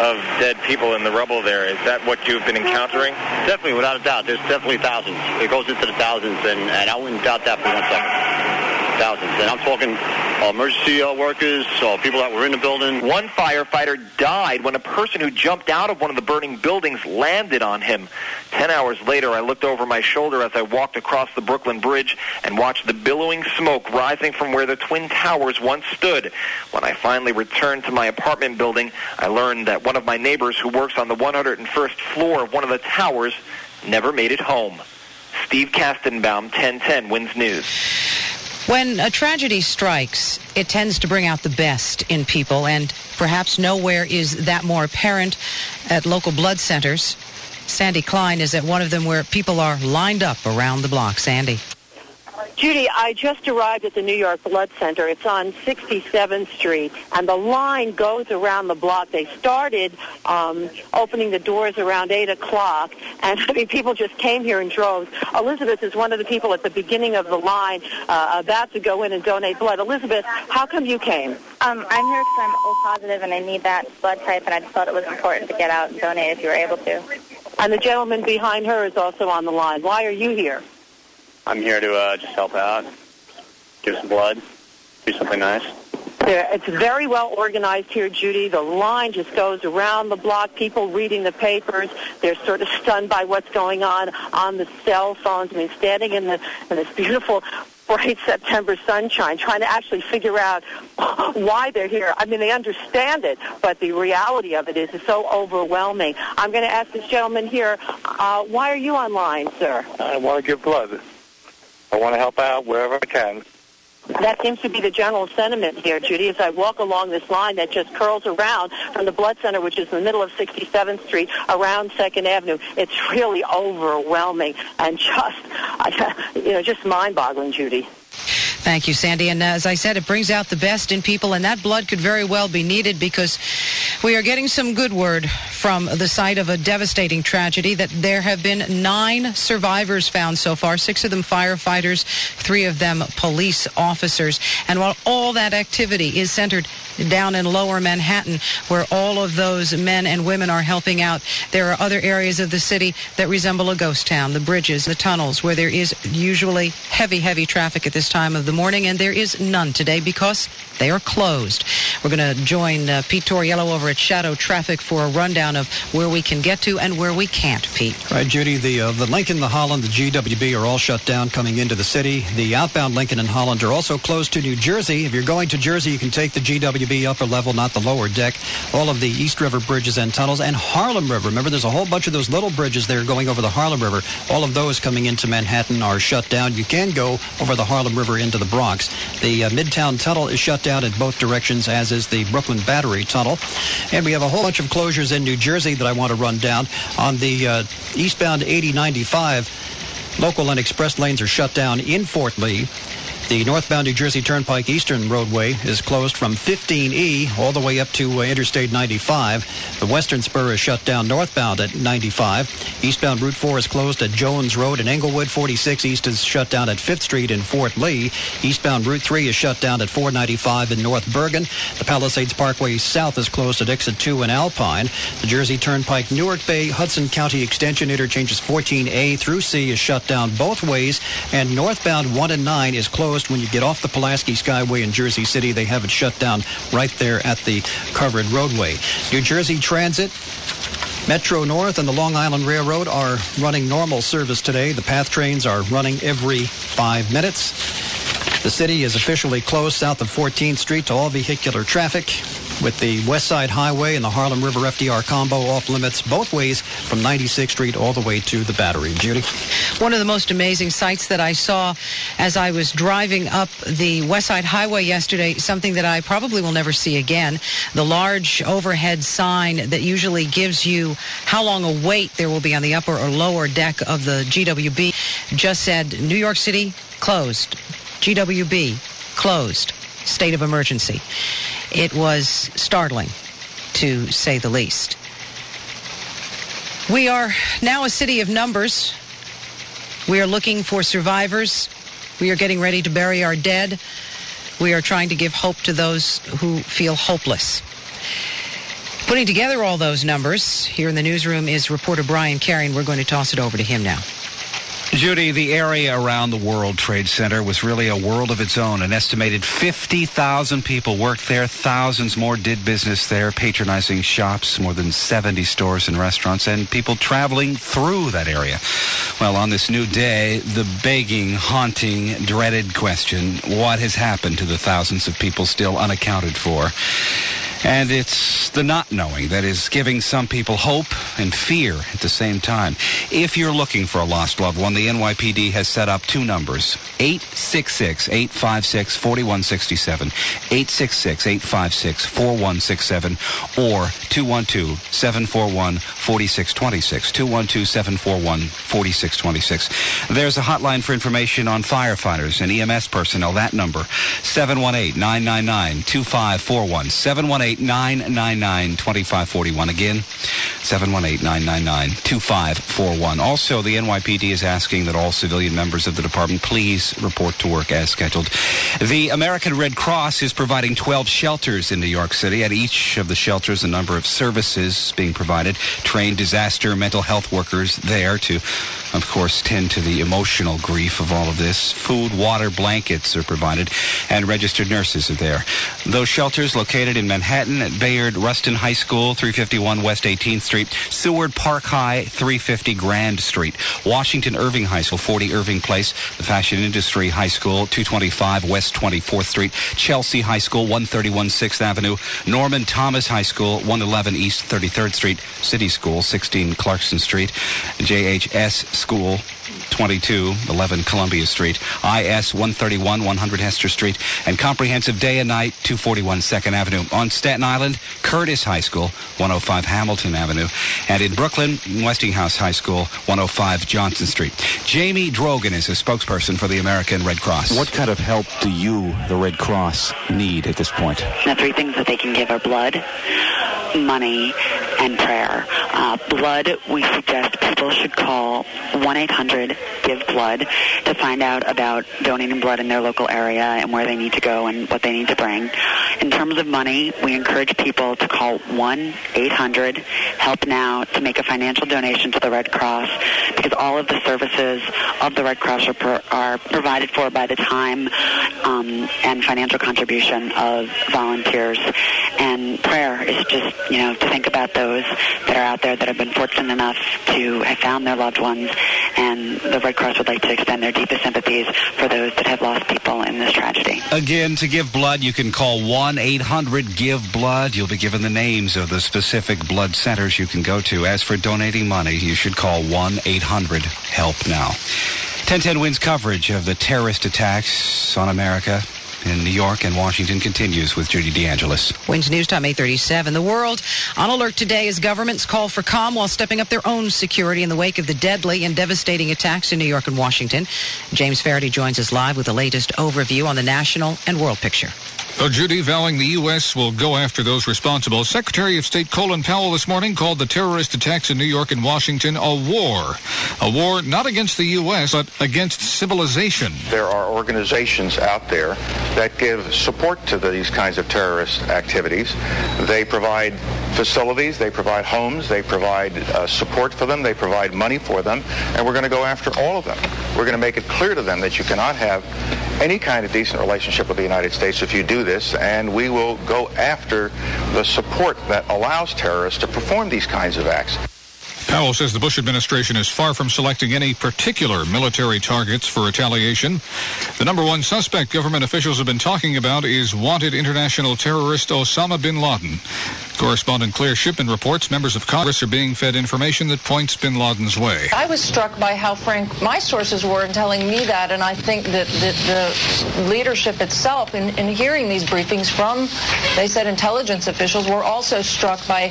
of dead people in the rubble there. Is that what you've been encountering? Definitely, without a doubt. There's definitely thousands. It goes into the thousands, and, and I wouldn't doubt that for one second. Thousands. And I'm talking all emergency uh, workers, all people that were in the building. One firefighter died when a person who jumped out of one of the burning buildings landed on him. Ten hours later, I looked over my shoulder as I walked across the Brooklyn Bridge and watched the billowing smoke rising from where the Twin Towers once stood. When I finally returned to my apartment building, I learned that one of my neighbors who works on the 101st floor of one of the towers never made it home. Steve Kastenbaum, 1010 Wins News. When a tragedy strikes, it tends to bring out the best in people, and perhaps nowhere is that more apparent at local blood centers. Sandy Klein is at one of them where people are lined up around the block. Sandy. Judy, I just arrived at the New York Blood Center. It's on 67th Street, and the line goes around the block. They started um, opening the doors around 8 o'clock, and I mean, people just came here in droves. Elizabeth is one of the people at the beginning of the line uh, about to go in and donate blood. Elizabeth, how come you came? Um, I'm here because I'm O positive and I need that blood type, and I just thought it was important to get out and donate if you were able to. And the gentleman behind her is also on the line. Why are you here? I'm here to uh, just help out, give some blood, do something nice. There, it's very well organized here, Judy. The line just goes around the block. People reading the papers. They're sort of stunned by what's going on on the cell phones. I mean, standing in, the, in this beautiful bright September sunshine, trying to actually figure out why they're here. I mean, they understand it, but the reality of it is it's so overwhelming. I'm going to ask this gentleman here, uh, why are you online, sir? I want to give blood. I want to help out wherever I can. That seems to be the general sentiment here, Judy, as I walk along this line that just curls around from the Blood Center, which is in the middle of 67th Street, around 2nd Avenue. It's really overwhelming and just, you know, just mind-boggling, Judy. Thank you, Sandy. And uh, as I said, it brings out the best in people, and that blood could very well be needed because we are getting some good word from the site of a devastating tragedy that there have been nine survivors found so far, six of them firefighters, three of them police officers. And while all that activity is centered down in lower Manhattan, where all of those men and women are helping out, there are other areas of the city that resemble a ghost town, the bridges, the tunnels, where there is usually heavy, heavy traffic at this time of the morning, and there is none today because they are closed. We're going to join uh, Pete Torriello over at Shadow Traffic for a rundown of where we can get to and where we can't, Pete. Right, Judy, the, uh, the Lincoln, the Holland, the GWB are all shut down coming into the city. The outbound Lincoln and Holland are also closed to New Jersey. If you're going to Jersey, you can take the GWB upper level, not the lower deck. All of the East River bridges and tunnels and Harlem River. Remember, there's a whole bunch of those little bridges there going over the Harlem River. All of those coming into Manhattan are shut down. You can go over the Harlem River into the Bronx. The uh, Midtown Tunnel is shut down in both directions, as is the Brooklyn Battery Tunnel. And we have a whole bunch of closures in New Jersey that I want to run down. On the uh, eastbound 8095, local and express lanes are shut down in Fort Lee. The northbound New Jersey Turnpike Eastern Roadway is closed from 15E all the way up to uh, Interstate 95. The western spur is shut down northbound at 95. Eastbound Route 4 is closed at Jones Road in Englewood. 46 East is shut down at 5th Street in Fort Lee. Eastbound Route 3 is shut down at 495 in North Bergen. The Palisades Parkway South is closed at Exit 2 in Alpine. The Jersey Turnpike Newark Bay Hudson County Extension interchanges 14A through C is shut down both ways. And northbound 1 and 9 is closed when you get off the Pulaski Skyway in Jersey City. They have it shut down right there at the covered roadway. New Jersey Transit. Metro North and the Long Island Railroad are running normal service today. The PATH trains are running every five minutes. The city is officially closed south of 14th Street to all vehicular traffic with the West Side Highway and the Harlem River FDR combo off limits both ways from 96th Street all the way to the Battery. Judy? One of the most amazing sights that I saw as I was driving up the West Side Highway yesterday, something that I probably will never see again, the large overhead sign that usually gives you how long a wait there will be on the upper or lower deck of the GWB just said New York City closed. GWB closed. State of emergency. It was startling, to say the least. We are now a city of numbers. We are looking for survivors. We are getting ready to bury our dead. We are trying to give hope to those who feel hopeless. Putting together all those numbers here in the newsroom is reporter Brian Carey. We're going to toss it over to him now. Judy, the area around the World Trade Center was really a world of its own. An estimated 50,000 people worked there. Thousands more did business there, patronizing shops, more than 70 stores and restaurants, and people traveling through that area. Well, on this new day, the begging, haunting, dreaded question, what has happened to the thousands of people still unaccounted for? And it's the not knowing that is giving some people hope and fear at the same time. If you're looking for a lost loved one, the NYPD has set up two numbers 866 856 4167, 866 856 4167, or 212 741 4626. 212 741 4626. There's a hotline for information on firefighters and EMS personnel. That number 718 999 2541. 718 888-999-2541. Again, 718-999-2541. Also, the NYPD is asking that all civilian members of the department please report to work as scheduled. The American Red Cross is providing 12 shelters in New York City. At each of the shelters, a number of services being provided. Trained disaster mental health workers there to, of course, tend to the emotional grief of all of this. Food, water, blankets are provided, and registered nurses are there. Those shelters located in Manhattan at Bayard Rustin High School, 351 West 18th Street, Seward Park High, 350 Grand Street, Washington Irving High School, 40 Irving Place, the Fashion Industry High School, 225 West 24th Street, Chelsea High School, 131 6th Avenue, Norman Thomas High School, 111 East 33rd Street, City School, 16 Clarkson Street, JHS School, 22, 11 Columbia Street, IS 131, 100 Hester Street, and Comprehensive Day and Night, 241 2nd Avenue. On Staten Island, Curtis High School, 105 Hamilton Avenue, and in Brooklyn, Westinghouse High School, 105 Johnson Street. Jamie Drogan is a spokesperson for the American Red Cross. What kind of help do you, the Red Cross, need at this point? The three things that they can give are blood, money, and prayer. Uh, blood, we suggest people should call 1-800 Give Blood to find out about donating blood in their local area and where they need to go and what they need to bring. In terms of money, we encourage people to call 1-800-HELP NOW to make a financial donation to the Red Cross because all of the services of the Red Cross are, are provided for by the time um, and financial contribution of volunteers. And prayer is just, you know, to think about those that are out there that have been fortunate enough to have found their loved ones and the Red Cross would like to extend their deepest sympathies for those that have lost people in this tragedy. Again, to give blood, you can call 1-800-GIVE-BLOOD. You'll be given the names of the specific blood centers you can go to. As for donating money, you should call 1-800-HELP NOW. 1010 wins coverage of the terrorist attacks on America in New York and Washington continues with Judy DeAngelis. Wins News Time 837. The world on alert today as governments call for calm while stepping up their own security in the wake of the deadly and devastating attacks in New York and Washington. James Faraday joins us live with the latest overview on the national and world picture. So Judy vowing the U.S. will go after those responsible. Secretary of State Colin Powell this morning called the terrorist attacks in New York and Washington a war. A war not against the U.S., but against civilization. There are organizations out there that give support to these kinds of terrorist activities. They provide facilities, they provide homes, they provide uh, support for them, they provide money for them, and we're going to go after all of them. We're going to make it clear to them that you cannot have any kind of decent relationship with the United States if you do this, and we will go after the support that allows terrorists to perform these kinds of acts. Powell says the Bush administration is far from selecting any particular military targets for retaliation. The number one suspect government officials have been talking about is wanted international terrorist Osama bin Laden. Correspondent Claire Shipman reports members of Congress are being fed information that points bin Laden's way. I was struck by how frank my sources were in telling me that, and I think that, that the leadership itself, in, in hearing these briefings from, they said, intelligence officials, were also struck by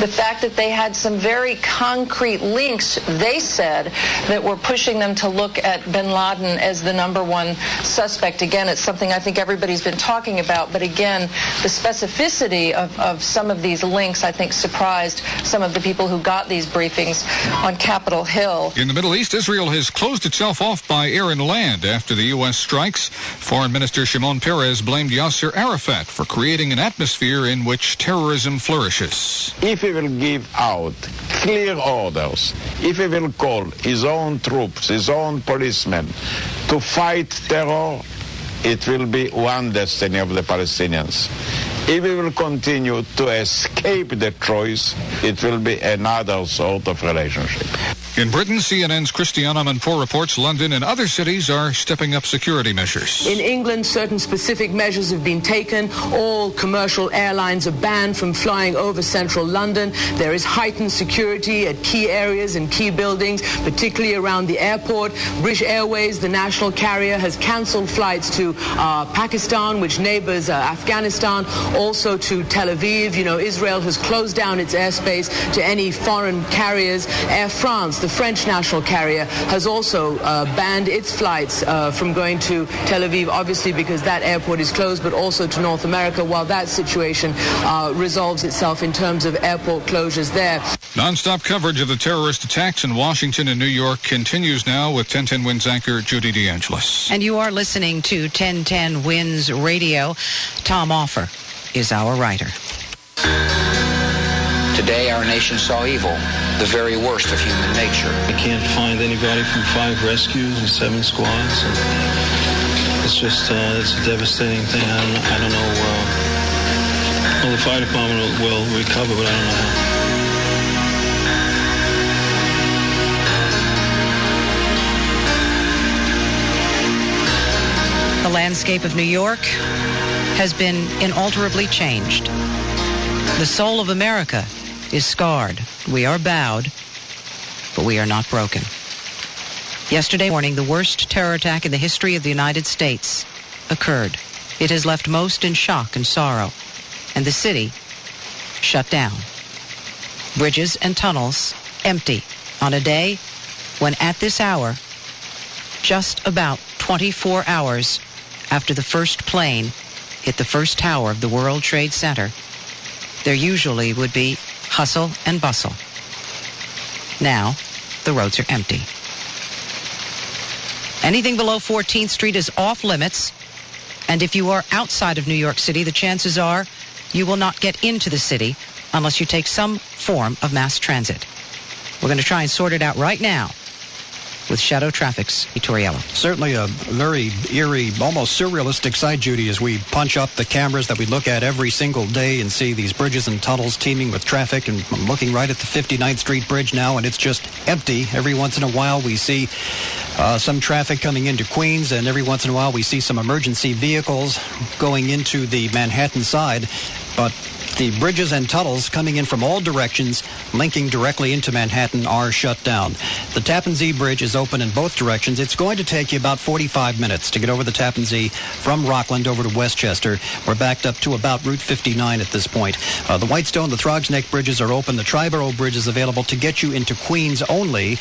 the fact that they had some very concrete links, they said, that were pushing them to look at bin Laden as the number one suspect. Again, it's something I think everybody's been talking about, but again, the specificity of, of some of these links, I think, surprised some of the people who got these briefings on Capitol Hill. In the Middle East, Israel has closed itself off by air and land after the U.S. strikes. Foreign Minister Shimon Peres blamed Yasser Arafat for creating an atmosphere in which terrorism flourishes. If he will give out clear orders, if he will call his own troops, his own policemen to fight terror, it will be one destiny of the Palestinians. If we will continue to escape the choice, it will be another sort of relationship. In Britain, CNN's Christiane Amanpour reports London and other cities are stepping up security measures. In England, certain specific measures have been taken. All commercial airlines are banned from flying over central London. There is heightened security at key areas and key buildings, particularly around the airport. British Airways, the national carrier, has cancelled flights to uh, Pakistan, which neighbors uh, Afghanistan, also to Tel Aviv. You know, Israel has closed down its airspace to any foreign carriers. Air France, the French national carrier, has also uh, banned its flights uh, from going to Tel Aviv, obviously because that airport is closed, but also to North America, while that situation uh, resolves itself in terms of airport closures there. Non-stop coverage of the terrorist attacks in Washington and New York continues now with 1010 Wins anchor Judy DeAngelis. And you are listening to 1010 Wins Radio. Tom Offer is our writer. Today, our nation saw evil, the very worst of human nature. I can't find anybody from five rescues and seven squads. And it's just, uh, it's a devastating thing. I don't, I don't know. Uh, well, the fire department will, will recover, but I don't know how. The landscape of New York has been inalterably changed. The soul of America is scarred. We are bowed, but we are not broken. Yesterday morning, the worst terror attack in the history of the United States occurred. It has left most in shock and sorrow, and the city shut down. Bridges and tunnels empty on a day when at this hour, just about 24 hours after the first plane hit the first tower of the World Trade Center, there usually would be hustle and bustle. Now, the roads are empty. Anything below 14th Street is off limits, and if you are outside of New York City, the chances are you will not get into the city unless you take some form of mass transit. We're going to try and sort it out right now with Shadow Traffic's Itoriello. Certainly a very eerie, almost surrealistic sight, Judy, as we punch up the cameras that we look at every single day and see these bridges and tunnels teeming with traffic. And I'm looking right at the 59th Street Bridge now, and it's just empty. Every once in a while, we see uh, some traffic coming into Queens, and every once in a while, we see some emergency vehicles going into the Manhattan side. But the bridges and tunnels coming in from all directions, linking directly into Manhattan, are shut down. The Tappan Zee Bridge is open in both directions. It's going to take you about 45 minutes to get over the Tappan Zee from Rockland over to Westchester. We're backed up to about Route 59 at this point. Uh, the Whitestone, the Throgs Neck bridges are open. The Triborough Bridge is available to get you into Queens only.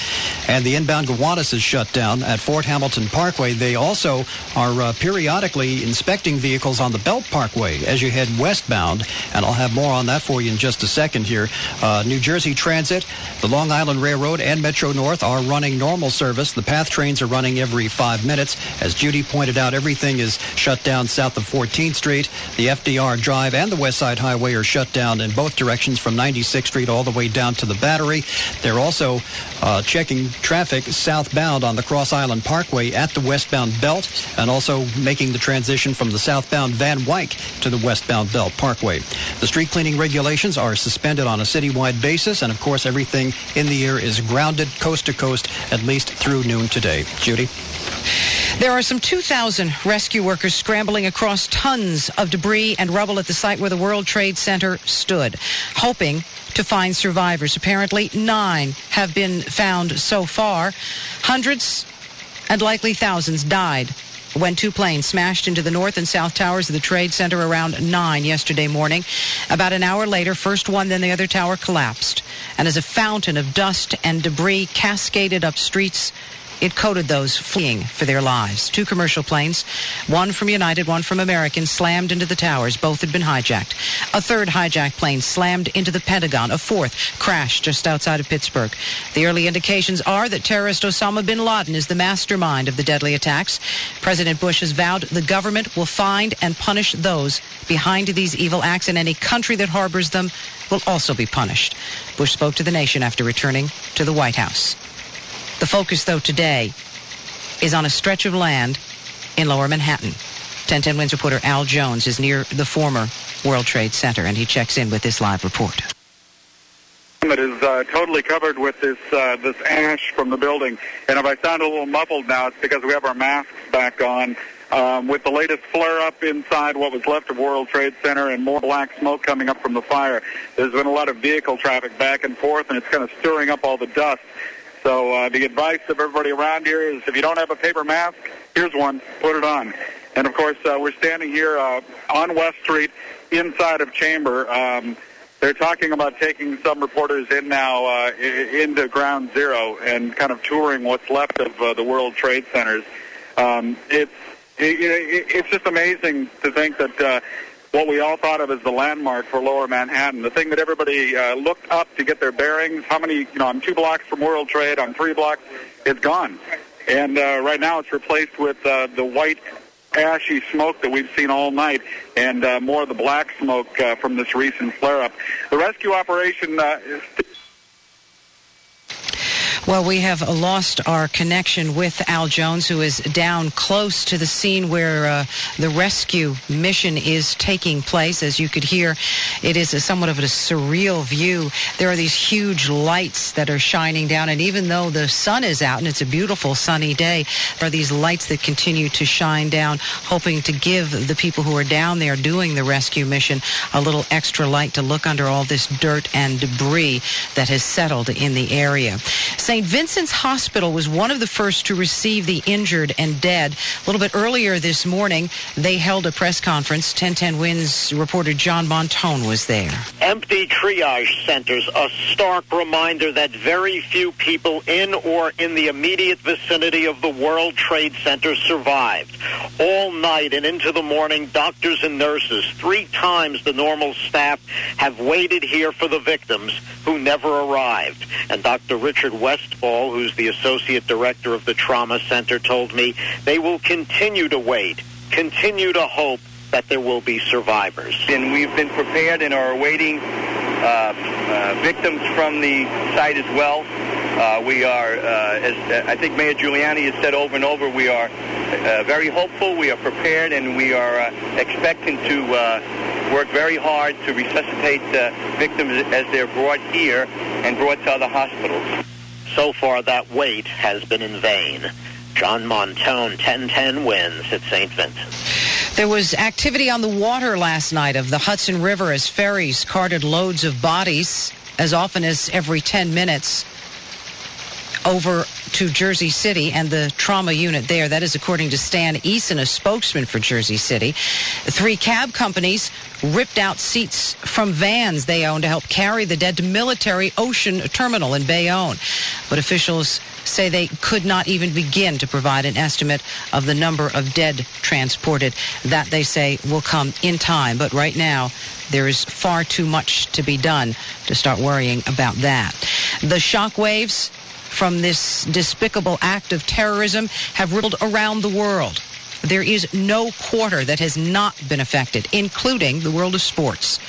And the inbound Gowanus is shut down at Fort Hamilton Parkway. They also are uh, periodically inspecting vehicles on the Belt Parkway as you head westbound. And I'll have more on that for you in just a second here. Uh, New Jersey Transit, the Long Island Railroad, and Metro North are running normal service. The PATH trains are running every five minutes. As Judy pointed out, everything is shut down south of 14th Street. The FDR Drive and the West Side Highway are shut down in both directions from 96th Street all the way down to the Battery. They're also uh, checking traffic southbound on the Cross Island Parkway at the westbound belt and also making the transition from the southbound Van Wyck to the westbound Belt Parkway. The street cleaning regulations are suspended on a citywide basis, and of course, everything in the air is grounded coast to coast at least through noon today. Judy? There are some 2,000 rescue workers scrambling across tons of debris and rubble at the site where the World Trade Center stood, hoping to find survivors. Apparently, nine have been found so far. Hundreds and likely thousands died when two planes smashed into the north and south towers of the Trade Center around 9 yesterday morning. About an hour later, first one, then the other tower collapsed. And as a fountain of dust and debris cascaded up streets, It coated those fleeing for their lives. Two commercial planes, one from United, one from American, slammed into the towers. Both had been hijacked. A third hijacked plane slammed into the Pentagon. A fourth crashed just outside of Pittsburgh. The early indications are that terrorist Osama bin Laden is the mastermind of the deadly attacks. President Bush has vowed the government will find and punish those behind these evil acts, and any country that harbors them will also be punished. Bush spoke to the nation after returning to the White House. The focus, though, today is on a stretch of land in lower Manhattan. 1010 Wins reporter Al Jones is near the former World Trade Center, and he checks in with this live report. It is uh, totally covered with this uh, this ash from the building, and if I sound a little muffled now, it's because we have our masks back on. Um, with the latest flare-up inside what was left of World Trade Center and more black smoke coming up from the fire, there's been a lot of vehicle traffic back and forth, and it's kind of stirring up all the dust. So uh, the advice of everybody around here is if you don't have a paper mask, here's one, put it on. And of course, uh, we're standing here uh, on West Street inside of Chamber. Um, they're talking about taking some reporters in now uh, into Ground Zero and kind of touring what's left of uh, the World Trade Centers. Um, it's it, it, it's just amazing to think that uh, what we all thought of as the landmark for Lower Manhattan, the thing that everybody uh, looked up to get their bearings. How many? You know, I'm two blocks from World Trade. I'm three blocks. It's gone, and uh, right now it's replaced with uh, the white ashy smoke that we've seen all night and uh, more of the black smoke uh, from this recent flare-up. The rescue operation uh, is well, we have lost our connection with Al Jones, who is down close to the scene where uh, the rescue mission is taking place. As you could hear, it is somewhat of a surreal view. There are these huge lights that are shining down, and even though the sun is out and it's a beautiful sunny day, there are these lights that continue to shine down, hoping to give the people who are down there doing the rescue mission a little extra light to look under all this dirt and debris that has settled in the area. St. Vincent's Hospital was one of the first to receive the injured and dead. A little bit earlier this morning, they held a press conference. 1010 Wins reporter John Montone was there. Empty triage centers, a stark reminder that very few people in or in the immediate vicinity of the World Trade Center survived. All night and into the morning, doctors and nurses, three times the normal staff, have waited here for the victims who never arrived. And Dr. Richard West Westfall, who's the associate director of the trauma center, told me they will continue to wait, continue to hope that there will be survivors. And we've been prepared and are awaiting uh, uh, victims from the site as well. Uh, we are, uh, as uh, I think Mayor Giuliani has said over and over, we are uh, very hopeful, we are prepared, and we are expecting to work very hard to resuscitate victims as they're brought here and brought to other hospitals. So far, that wait has been in vain. John Montone, 1010 wins at St. Vincent. There was activity on the water last night of the Hudson River as ferries carted loads of bodies as often as every 10 minutes over to Jersey City and the trauma unit there. That is according to Stan Eason, a spokesman for Jersey City. Three cab companies ripped out seats from vans they own to help carry the dead to Military Ocean Terminal in Bayonne. But officials say they could not even begin to provide an estimate of the number of dead transported. That they say will come in time. But right now, there is far too much to be done to start worrying about that. The shock waves from this despicable act of terrorism have rippled around the world. There is no quarter that has not been affected, including the world of sports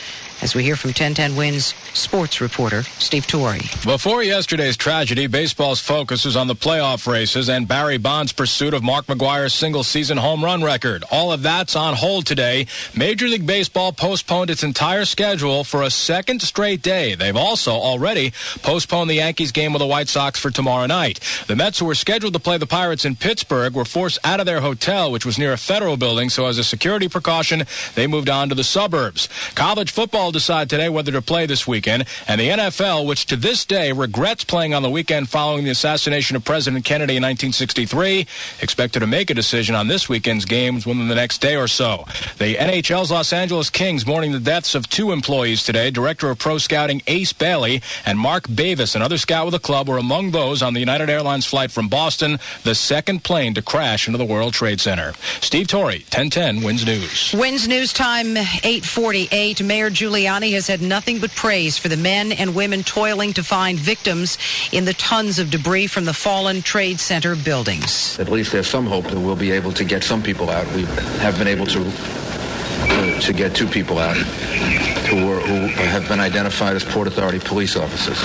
as we hear from 1010 Wins sports reporter Steve Torrey. Before yesterday's tragedy, baseball's focus was on the playoff races and Barry Bonds' pursuit of Mark McGwire's single-season home run record. All of that's on hold today. Major League Baseball postponed its entire schedule for a second straight day. They've also already postponed the Yankees game with the White Sox for tomorrow night. The Mets, who were scheduled to play the Pirates in Pittsburgh, were forced out of their hotel, which was near a federal building, so as a security precaution, they moved on to the suburbs. College football will decide today whether to play this weekend, and the NFL, which to this day regrets playing on the weekend following the assassination of President Kennedy in 1963, expected to make a decision on this weekend's games within the next day or so. The NHL's Los Angeles Kings mourning the deaths of two employees today. Director of Pro Scouting Ace Bailey and Mark Bavis, another scout with the club, were among those on the United Airlines flight from Boston, the second plane to crash into the World Trade Center. Steve Torrey, 1010 Wins News. Wins News time 848. Mayor Giuliani has had nothing but praise for the men and women toiling to find victims in the tons of debris from the fallen Trade Center buildings. At least there's some hope that we'll be able to get some people out. We have been able to to, to get two people out who were who have been identified as Port Authority police officers.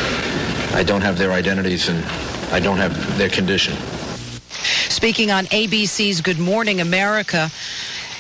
I don't have their identities and I don't have their condition. Speaking on ABC's Good Morning America,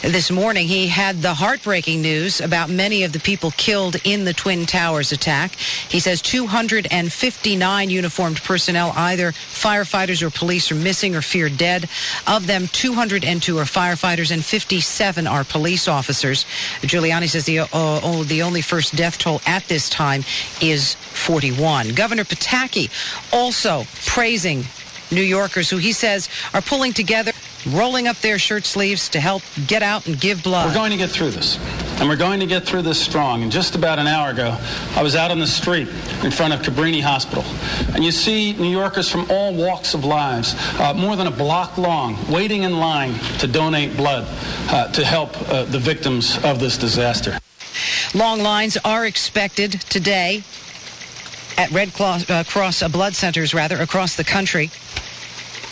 this morning, he had the heartbreaking news about many of the people killed in the Twin Towers attack. He says 259 uniformed personnel, either firefighters or police, are missing or feared dead. Of them, 202 are firefighters and 57 are police officers. Giuliani says the, uh, oh, the only first death toll at this time is 41. Governor Pataki also praising New Yorkers who he says are pulling together rolling up their shirt sleeves to help get out and give blood. We're going to get through this. And we're going to get through this strong. And just about an hour ago, I was out on the street in front of Cabrini Hospital. And you see New Yorkers from all walks of lives, uh, more than a block long, waiting in line to donate blood uh, to help uh, the victims of this disaster. Long lines are expected today at Red Cross, uh, Cross uh, blood centers, rather, across the country.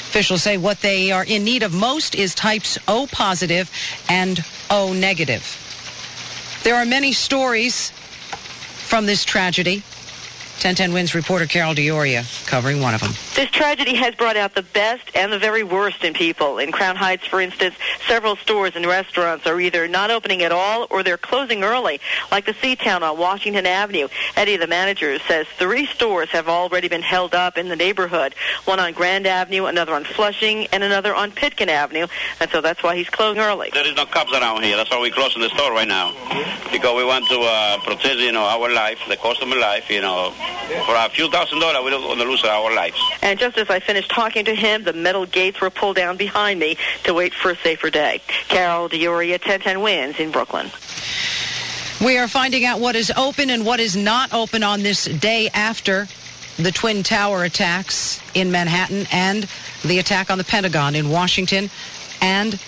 Officials say what they are in need of most is types O positive and O negative. There are many stories from this tragedy. 1010 Wins reporter Carol D'Auria covering one of them. This tragedy has brought out the best and the very worst in people. In Crown Heights, for instance, several stores and restaurants are either not opening at all or they're closing early, like the Seatown on Washington Avenue. Eddie, the manager, says three stores have already been held up in the neighborhood, one on Grand Avenue, another on Flushing, and another on Pitkin Avenue, and so that's why he's closing early. There is no cops around here. That's why we're closing the store right now, because we want to uh, protect, you know, our life, the customer life, you know, for a few thousand dollars, we don't want to lose our lives. And just as I finished talking to him, the metal gates were pulled down behind me to wait for a safer day. Carol D'Auria, 1010 Wins in Brooklyn. We are finding out what is open and what is not open on this day after the Twin Tower attacks in Manhattan and the attack on the Pentagon in Washington and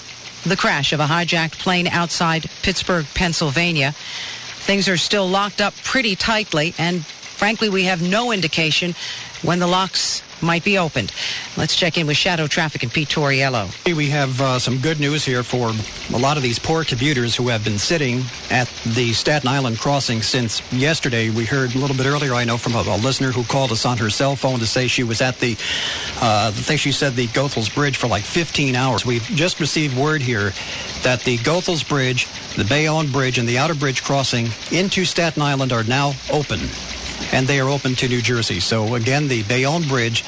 the crash of a hijacked plane outside Pittsburgh, Pennsylvania. Things are still locked up pretty tightly, and frankly, we have no indication when the locks might be opened. Let's check in with Shadow Traffic and Pete Torriello. We have uh, some good news here for a lot of these poor commuters who have been sitting at the Staten Island crossing since yesterday. We heard a little bit earlier, I know, from a, a listener who called us on her cell phone to say she was at the, uh, I think she said the Goethals Bridge for like 15 hours. We've just received word here that the Goethals Bridge, the Bayonne Bridge, and the Outerbridge crossing into Staten Island are now open and they are open to New Jersey. So again, the Bayonne Bridge,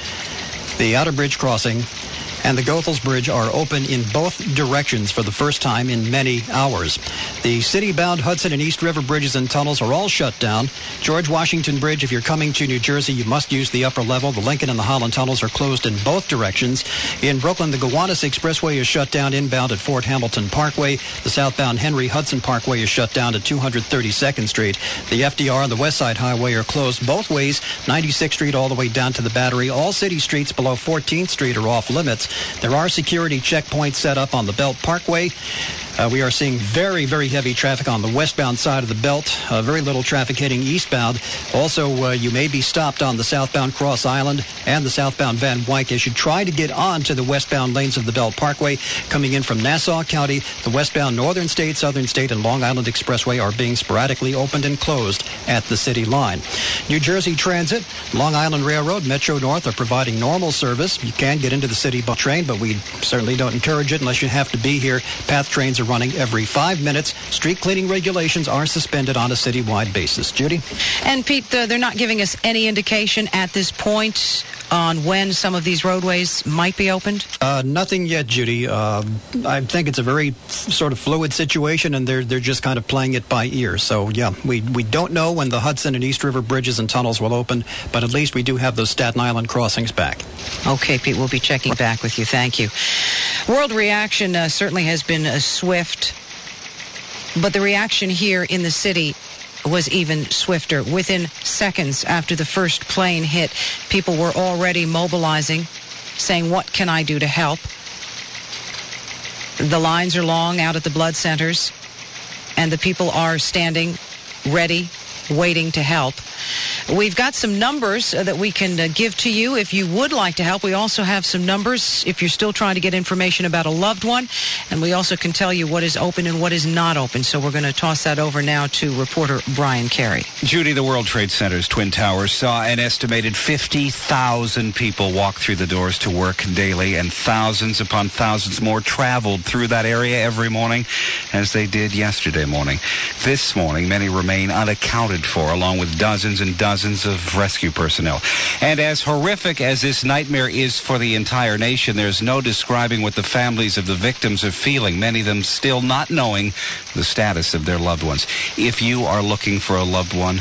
the Outerbridge crossing, and the Goethals Bridge are open in both directions for the first time in many hours. The city-bound Hudson and East River bridges and tunnels are all shut down. George Washington Bridge, if you're coming to New Jersey, you must use the upper level. The Lincoln and the Holland tunnels are closed in both directions. In Brooklyn, the Gowanus Expressway is shut down inbound at Fort Hamilton Parkway. The southbound Henry Hudson Parkway is shut down at 232nd Street. The FDR and the West Side Highway are closed both ways, 96th Street all the way down to the Battery. All city streets below 14th Street are off limits. There are security checkpoints set up on the Belt Parkway. Uh, we are seeing very, very heavy traffic on the westbound side of the belt. Uh, very little traffic heading eastbound. Also, uh, you may be stopped on the southbound Cross Island and the southbound Van Wyck as you try to get on to the westbound lanes of the Belt Parkway. Coming in from Nassau County, the westbound Northern State, Southern State, and Long Island Expressway are being sporadically opened and closed at the city line. New Jersey Transit, Long Island Railroad, Metro North are providing normal service. You can get into the city by train, but we certainly don't encourage it unless you have to be here. Path trains are running every five minutes. Street cleaning regulations are suspended on a citywide basis. Judy? And Pete, uh, they're not giving us any indication at this point on when some of these roadways might be opened? Uh, nothing yet, Judy. Uh, I think it's a very f- sort of fluid situation, and they're they're just kind of playing it by ear. So yeah, we we don't know when the Hudson and East River bridges and tunnels will open, but at least we do have those Staten Island crossings back. Okay, Pete, we'll be checking back with you. Thank you. World reaction uh, certainly has been uh, swift, but the reaction here in the city was even swifter. Within seconds after the first plane hit, people were already mobilizing, saying, What can I do to help? The lines are long out at the blood centers, and the people are standing ready, waiting to help. We've got some numbers uh, that we can uh, give to you if you would like to help. We also have some numbers if you're still trying to get information about a loved one. And we also can tell you what is open and what is not open. So we're going to toss that over now to reporter Brian Carey. Judy, the World Trade Center's Twin Towers saw an estimated 50,000 people walk through the doors to work daily, and thousands upon thousands more traveled through that area every morning as they did yesterday morning. This morning, many remain unaccounted for, along with dozens and dozens of rescue personnel. And as horrific as this nightmare is for the entire nation, there's no describing what the families of the victims are feeling, many of them still not knowing the status of their loved ones. If you are looking for a loved one,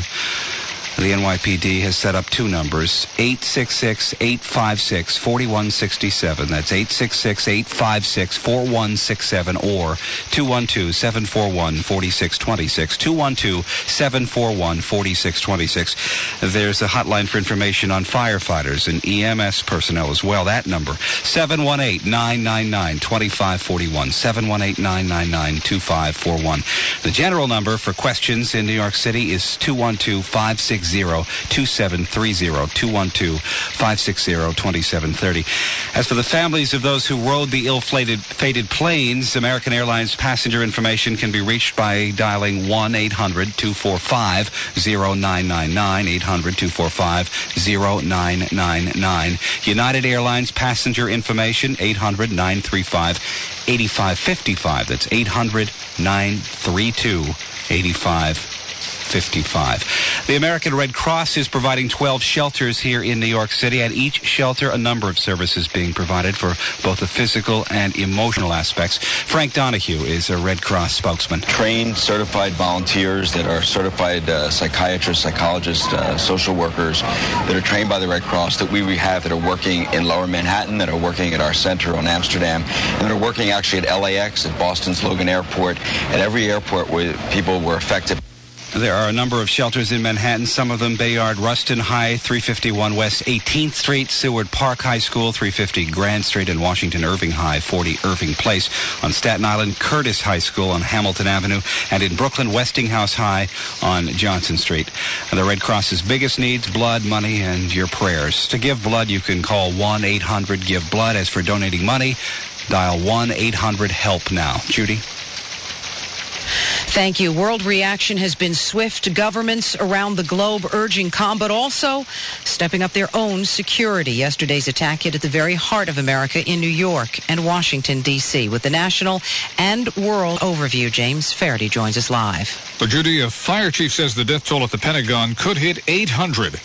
the NYPD has set up two numbers, 866-856-4167. That's 866-856-4167 or 212-741-4626. 212-741-4626. There's a hotline for information on firefighters and EMS personnel as well. That number, 718-999-2541. 718-999-2541. The general number for questions in New York City is 212 560 560-2730, 212-560-2730. As for the families of those who rode the ill-fated fated planes, American Airlines passenger information can be reached by dialing 1-800-245-0999, 800-245-0999. United Airlines passenger information, 800-935-8555. That's 800-932-8555. 55. The American Red Cross is providing 12 shelters here in New York City. At each shelter, a number of services being provided for both the physical and emotional aspects. Frank Donahue is a Red Cross spokesman. Trained, certified volunteers that are certified uh, psychiatrists, psychologists, uh, social workers that are trained by the Red Cross that we have that are working in Lower Manhattan, that are working at our center on Amsterdam, and that are working actually at LAX, at Boston's Logan Airport, at every airport where people were affected. There are a number of shelters in Manhattan, some of them Bayard Rustin High, 351 West 18th Street, Seward Park High School, 350 Grand Street, and Washington Irving High, 40 Irving Place. On Staten Island, Curtis High School on Hamilton Avenue, and in Brooklyn, Westinghouse High on Johnson Street. And the Red Cross's biggest needs, blood, money, and your prayers. To give blood, you can call 1-800-GIVE-BLOOD. As for donating money, dial 1-800-HELP now. Judy? Thank you. World reaction has been swift. Governments around the globe urging calm, but also stepping up their own security. Yesterday's attack hit at the very heart of America in New York and Washington, D.C. With the national and world overview, James Faraday joins us live. But Judy, a fire chief says the death toll at the Pentagon could hit 800.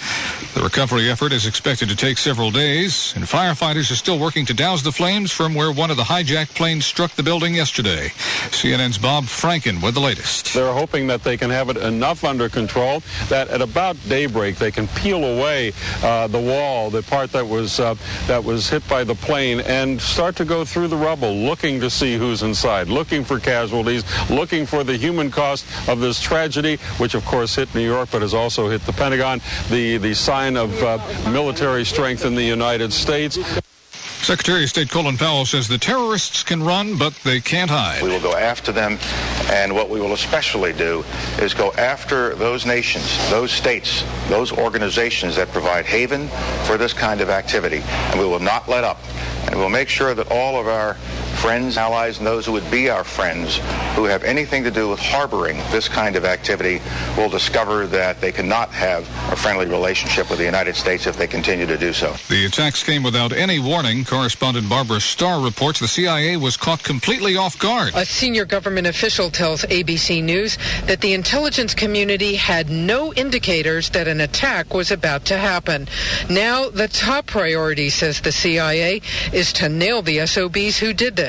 The recovery effort is expected to take several days, and firefighters are still working to douse the flames from where one of the hijacked planes struck the building yesterday. CNN's Bob Franken with the latest. They're hoping that they can have it enough under control that at about daybreak they can peel away uh, the wall, the part that was uh, that was hit by the plane, and start to go through the rubble, looking to see who's inside, looking for casualties, looking for the human cost of this tragedy, which of course hit New York, but has also hit the Pentagon. The the sign of uh, military strength in the United States. Secretary of State Colin Powell says the terrorists can run, but they can't hide. We will go after them, and what we will especially do is go after those nations, those states, those organizations that provide haven for this kind of activity, and we will not let up. And we'll make sure that all of our friends, allies, and those who would be our friends who have anything to do with harboring this kind of activity will discover that they cannot have a friendly relationship with the United States if they continue to do so. The attacks came without any warning. Correspondent Barbara Starr reports the CIA was caught completely off guard. A senior government official tells ABC News that the intelligence community had no indicators that an attack was about to happen. Now, the top priority, says the CIA, is to nail the SOBs who did this.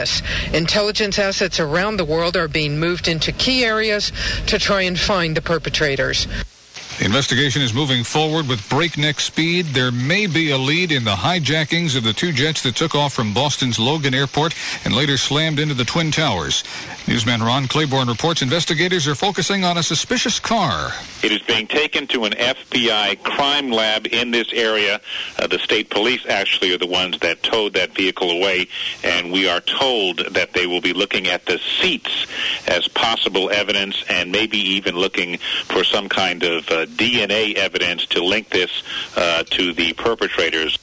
Intelligence assets around the world are being moved into key areas to try and find the perpetrators. The investigation is moving forward with breakneck speed. There may be a lead in the hijackings of the two jets that took off from Boston's Logan Airport and later slammed into the Twin Towers. Newsman Ron Claiborne reports investigators are focusing on a suspicious car. It is being taken to an FBI crime lab in this area. Uh, the state police actually are the ones that towed that vehicle away, and we are told that they will be looking at the seats as possible evidence and maybe even looking for some kind of uh, DNA evidence to link this uh, to the perpetrators.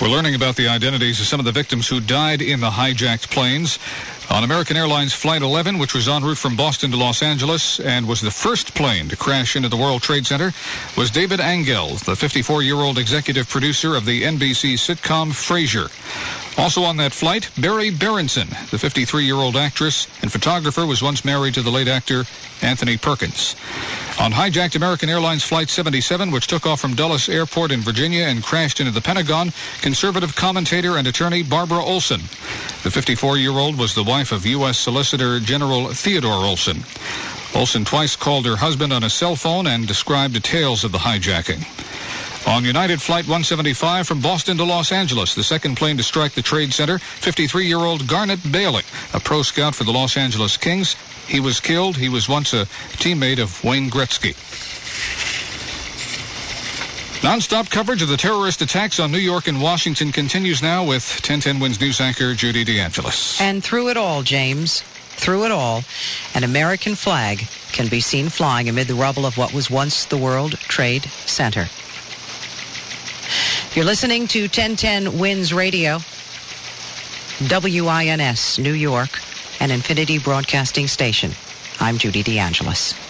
We're learning about the identities of some of the victims who died in the hijacked planes. On American Airlines Flight 11, which was en route from Boston to Los Angeles and was the first plane to crash into the World Trade Center, was David Angell, the 54-year-old executive producer of the NBC sitcom Frasier. Also on that flight, Berry Berenson, the 53-year-old actress and photographer, was once married to the late actor Anthony Perkins. On hijacked American Airlines Flight 77, which took off from Dulles Airport in Virginia and crashed into the Pentagon, conservative commentator and attorney Barbara Olson. The 54-year-old was the wife of U.S. Solicitor General Theodore Olson. Olson twice called her husband on a cell phone and described details of the hijacking. On United Flight 175 from Boston to Los Angeles, the second plane to strike the Trade Center, 53-year-old Garnet Bailey, a pro scout for the Los Angeles Kings. He was killed. He was once a teammate of Wayne Gretzky. Non-stop coverage of the terrorist attacks on New York and Washington continues now with 1010 Wins News anchor Judy DeAngelis. And through it all, James, through it all, an American flag can be seen flying amid the rubble of what was once the World Trade Center. You're listening to 1010 Wins Radio, WINS, New York, an Infinity Broadcasting Station. I'm Judy DeAngelis.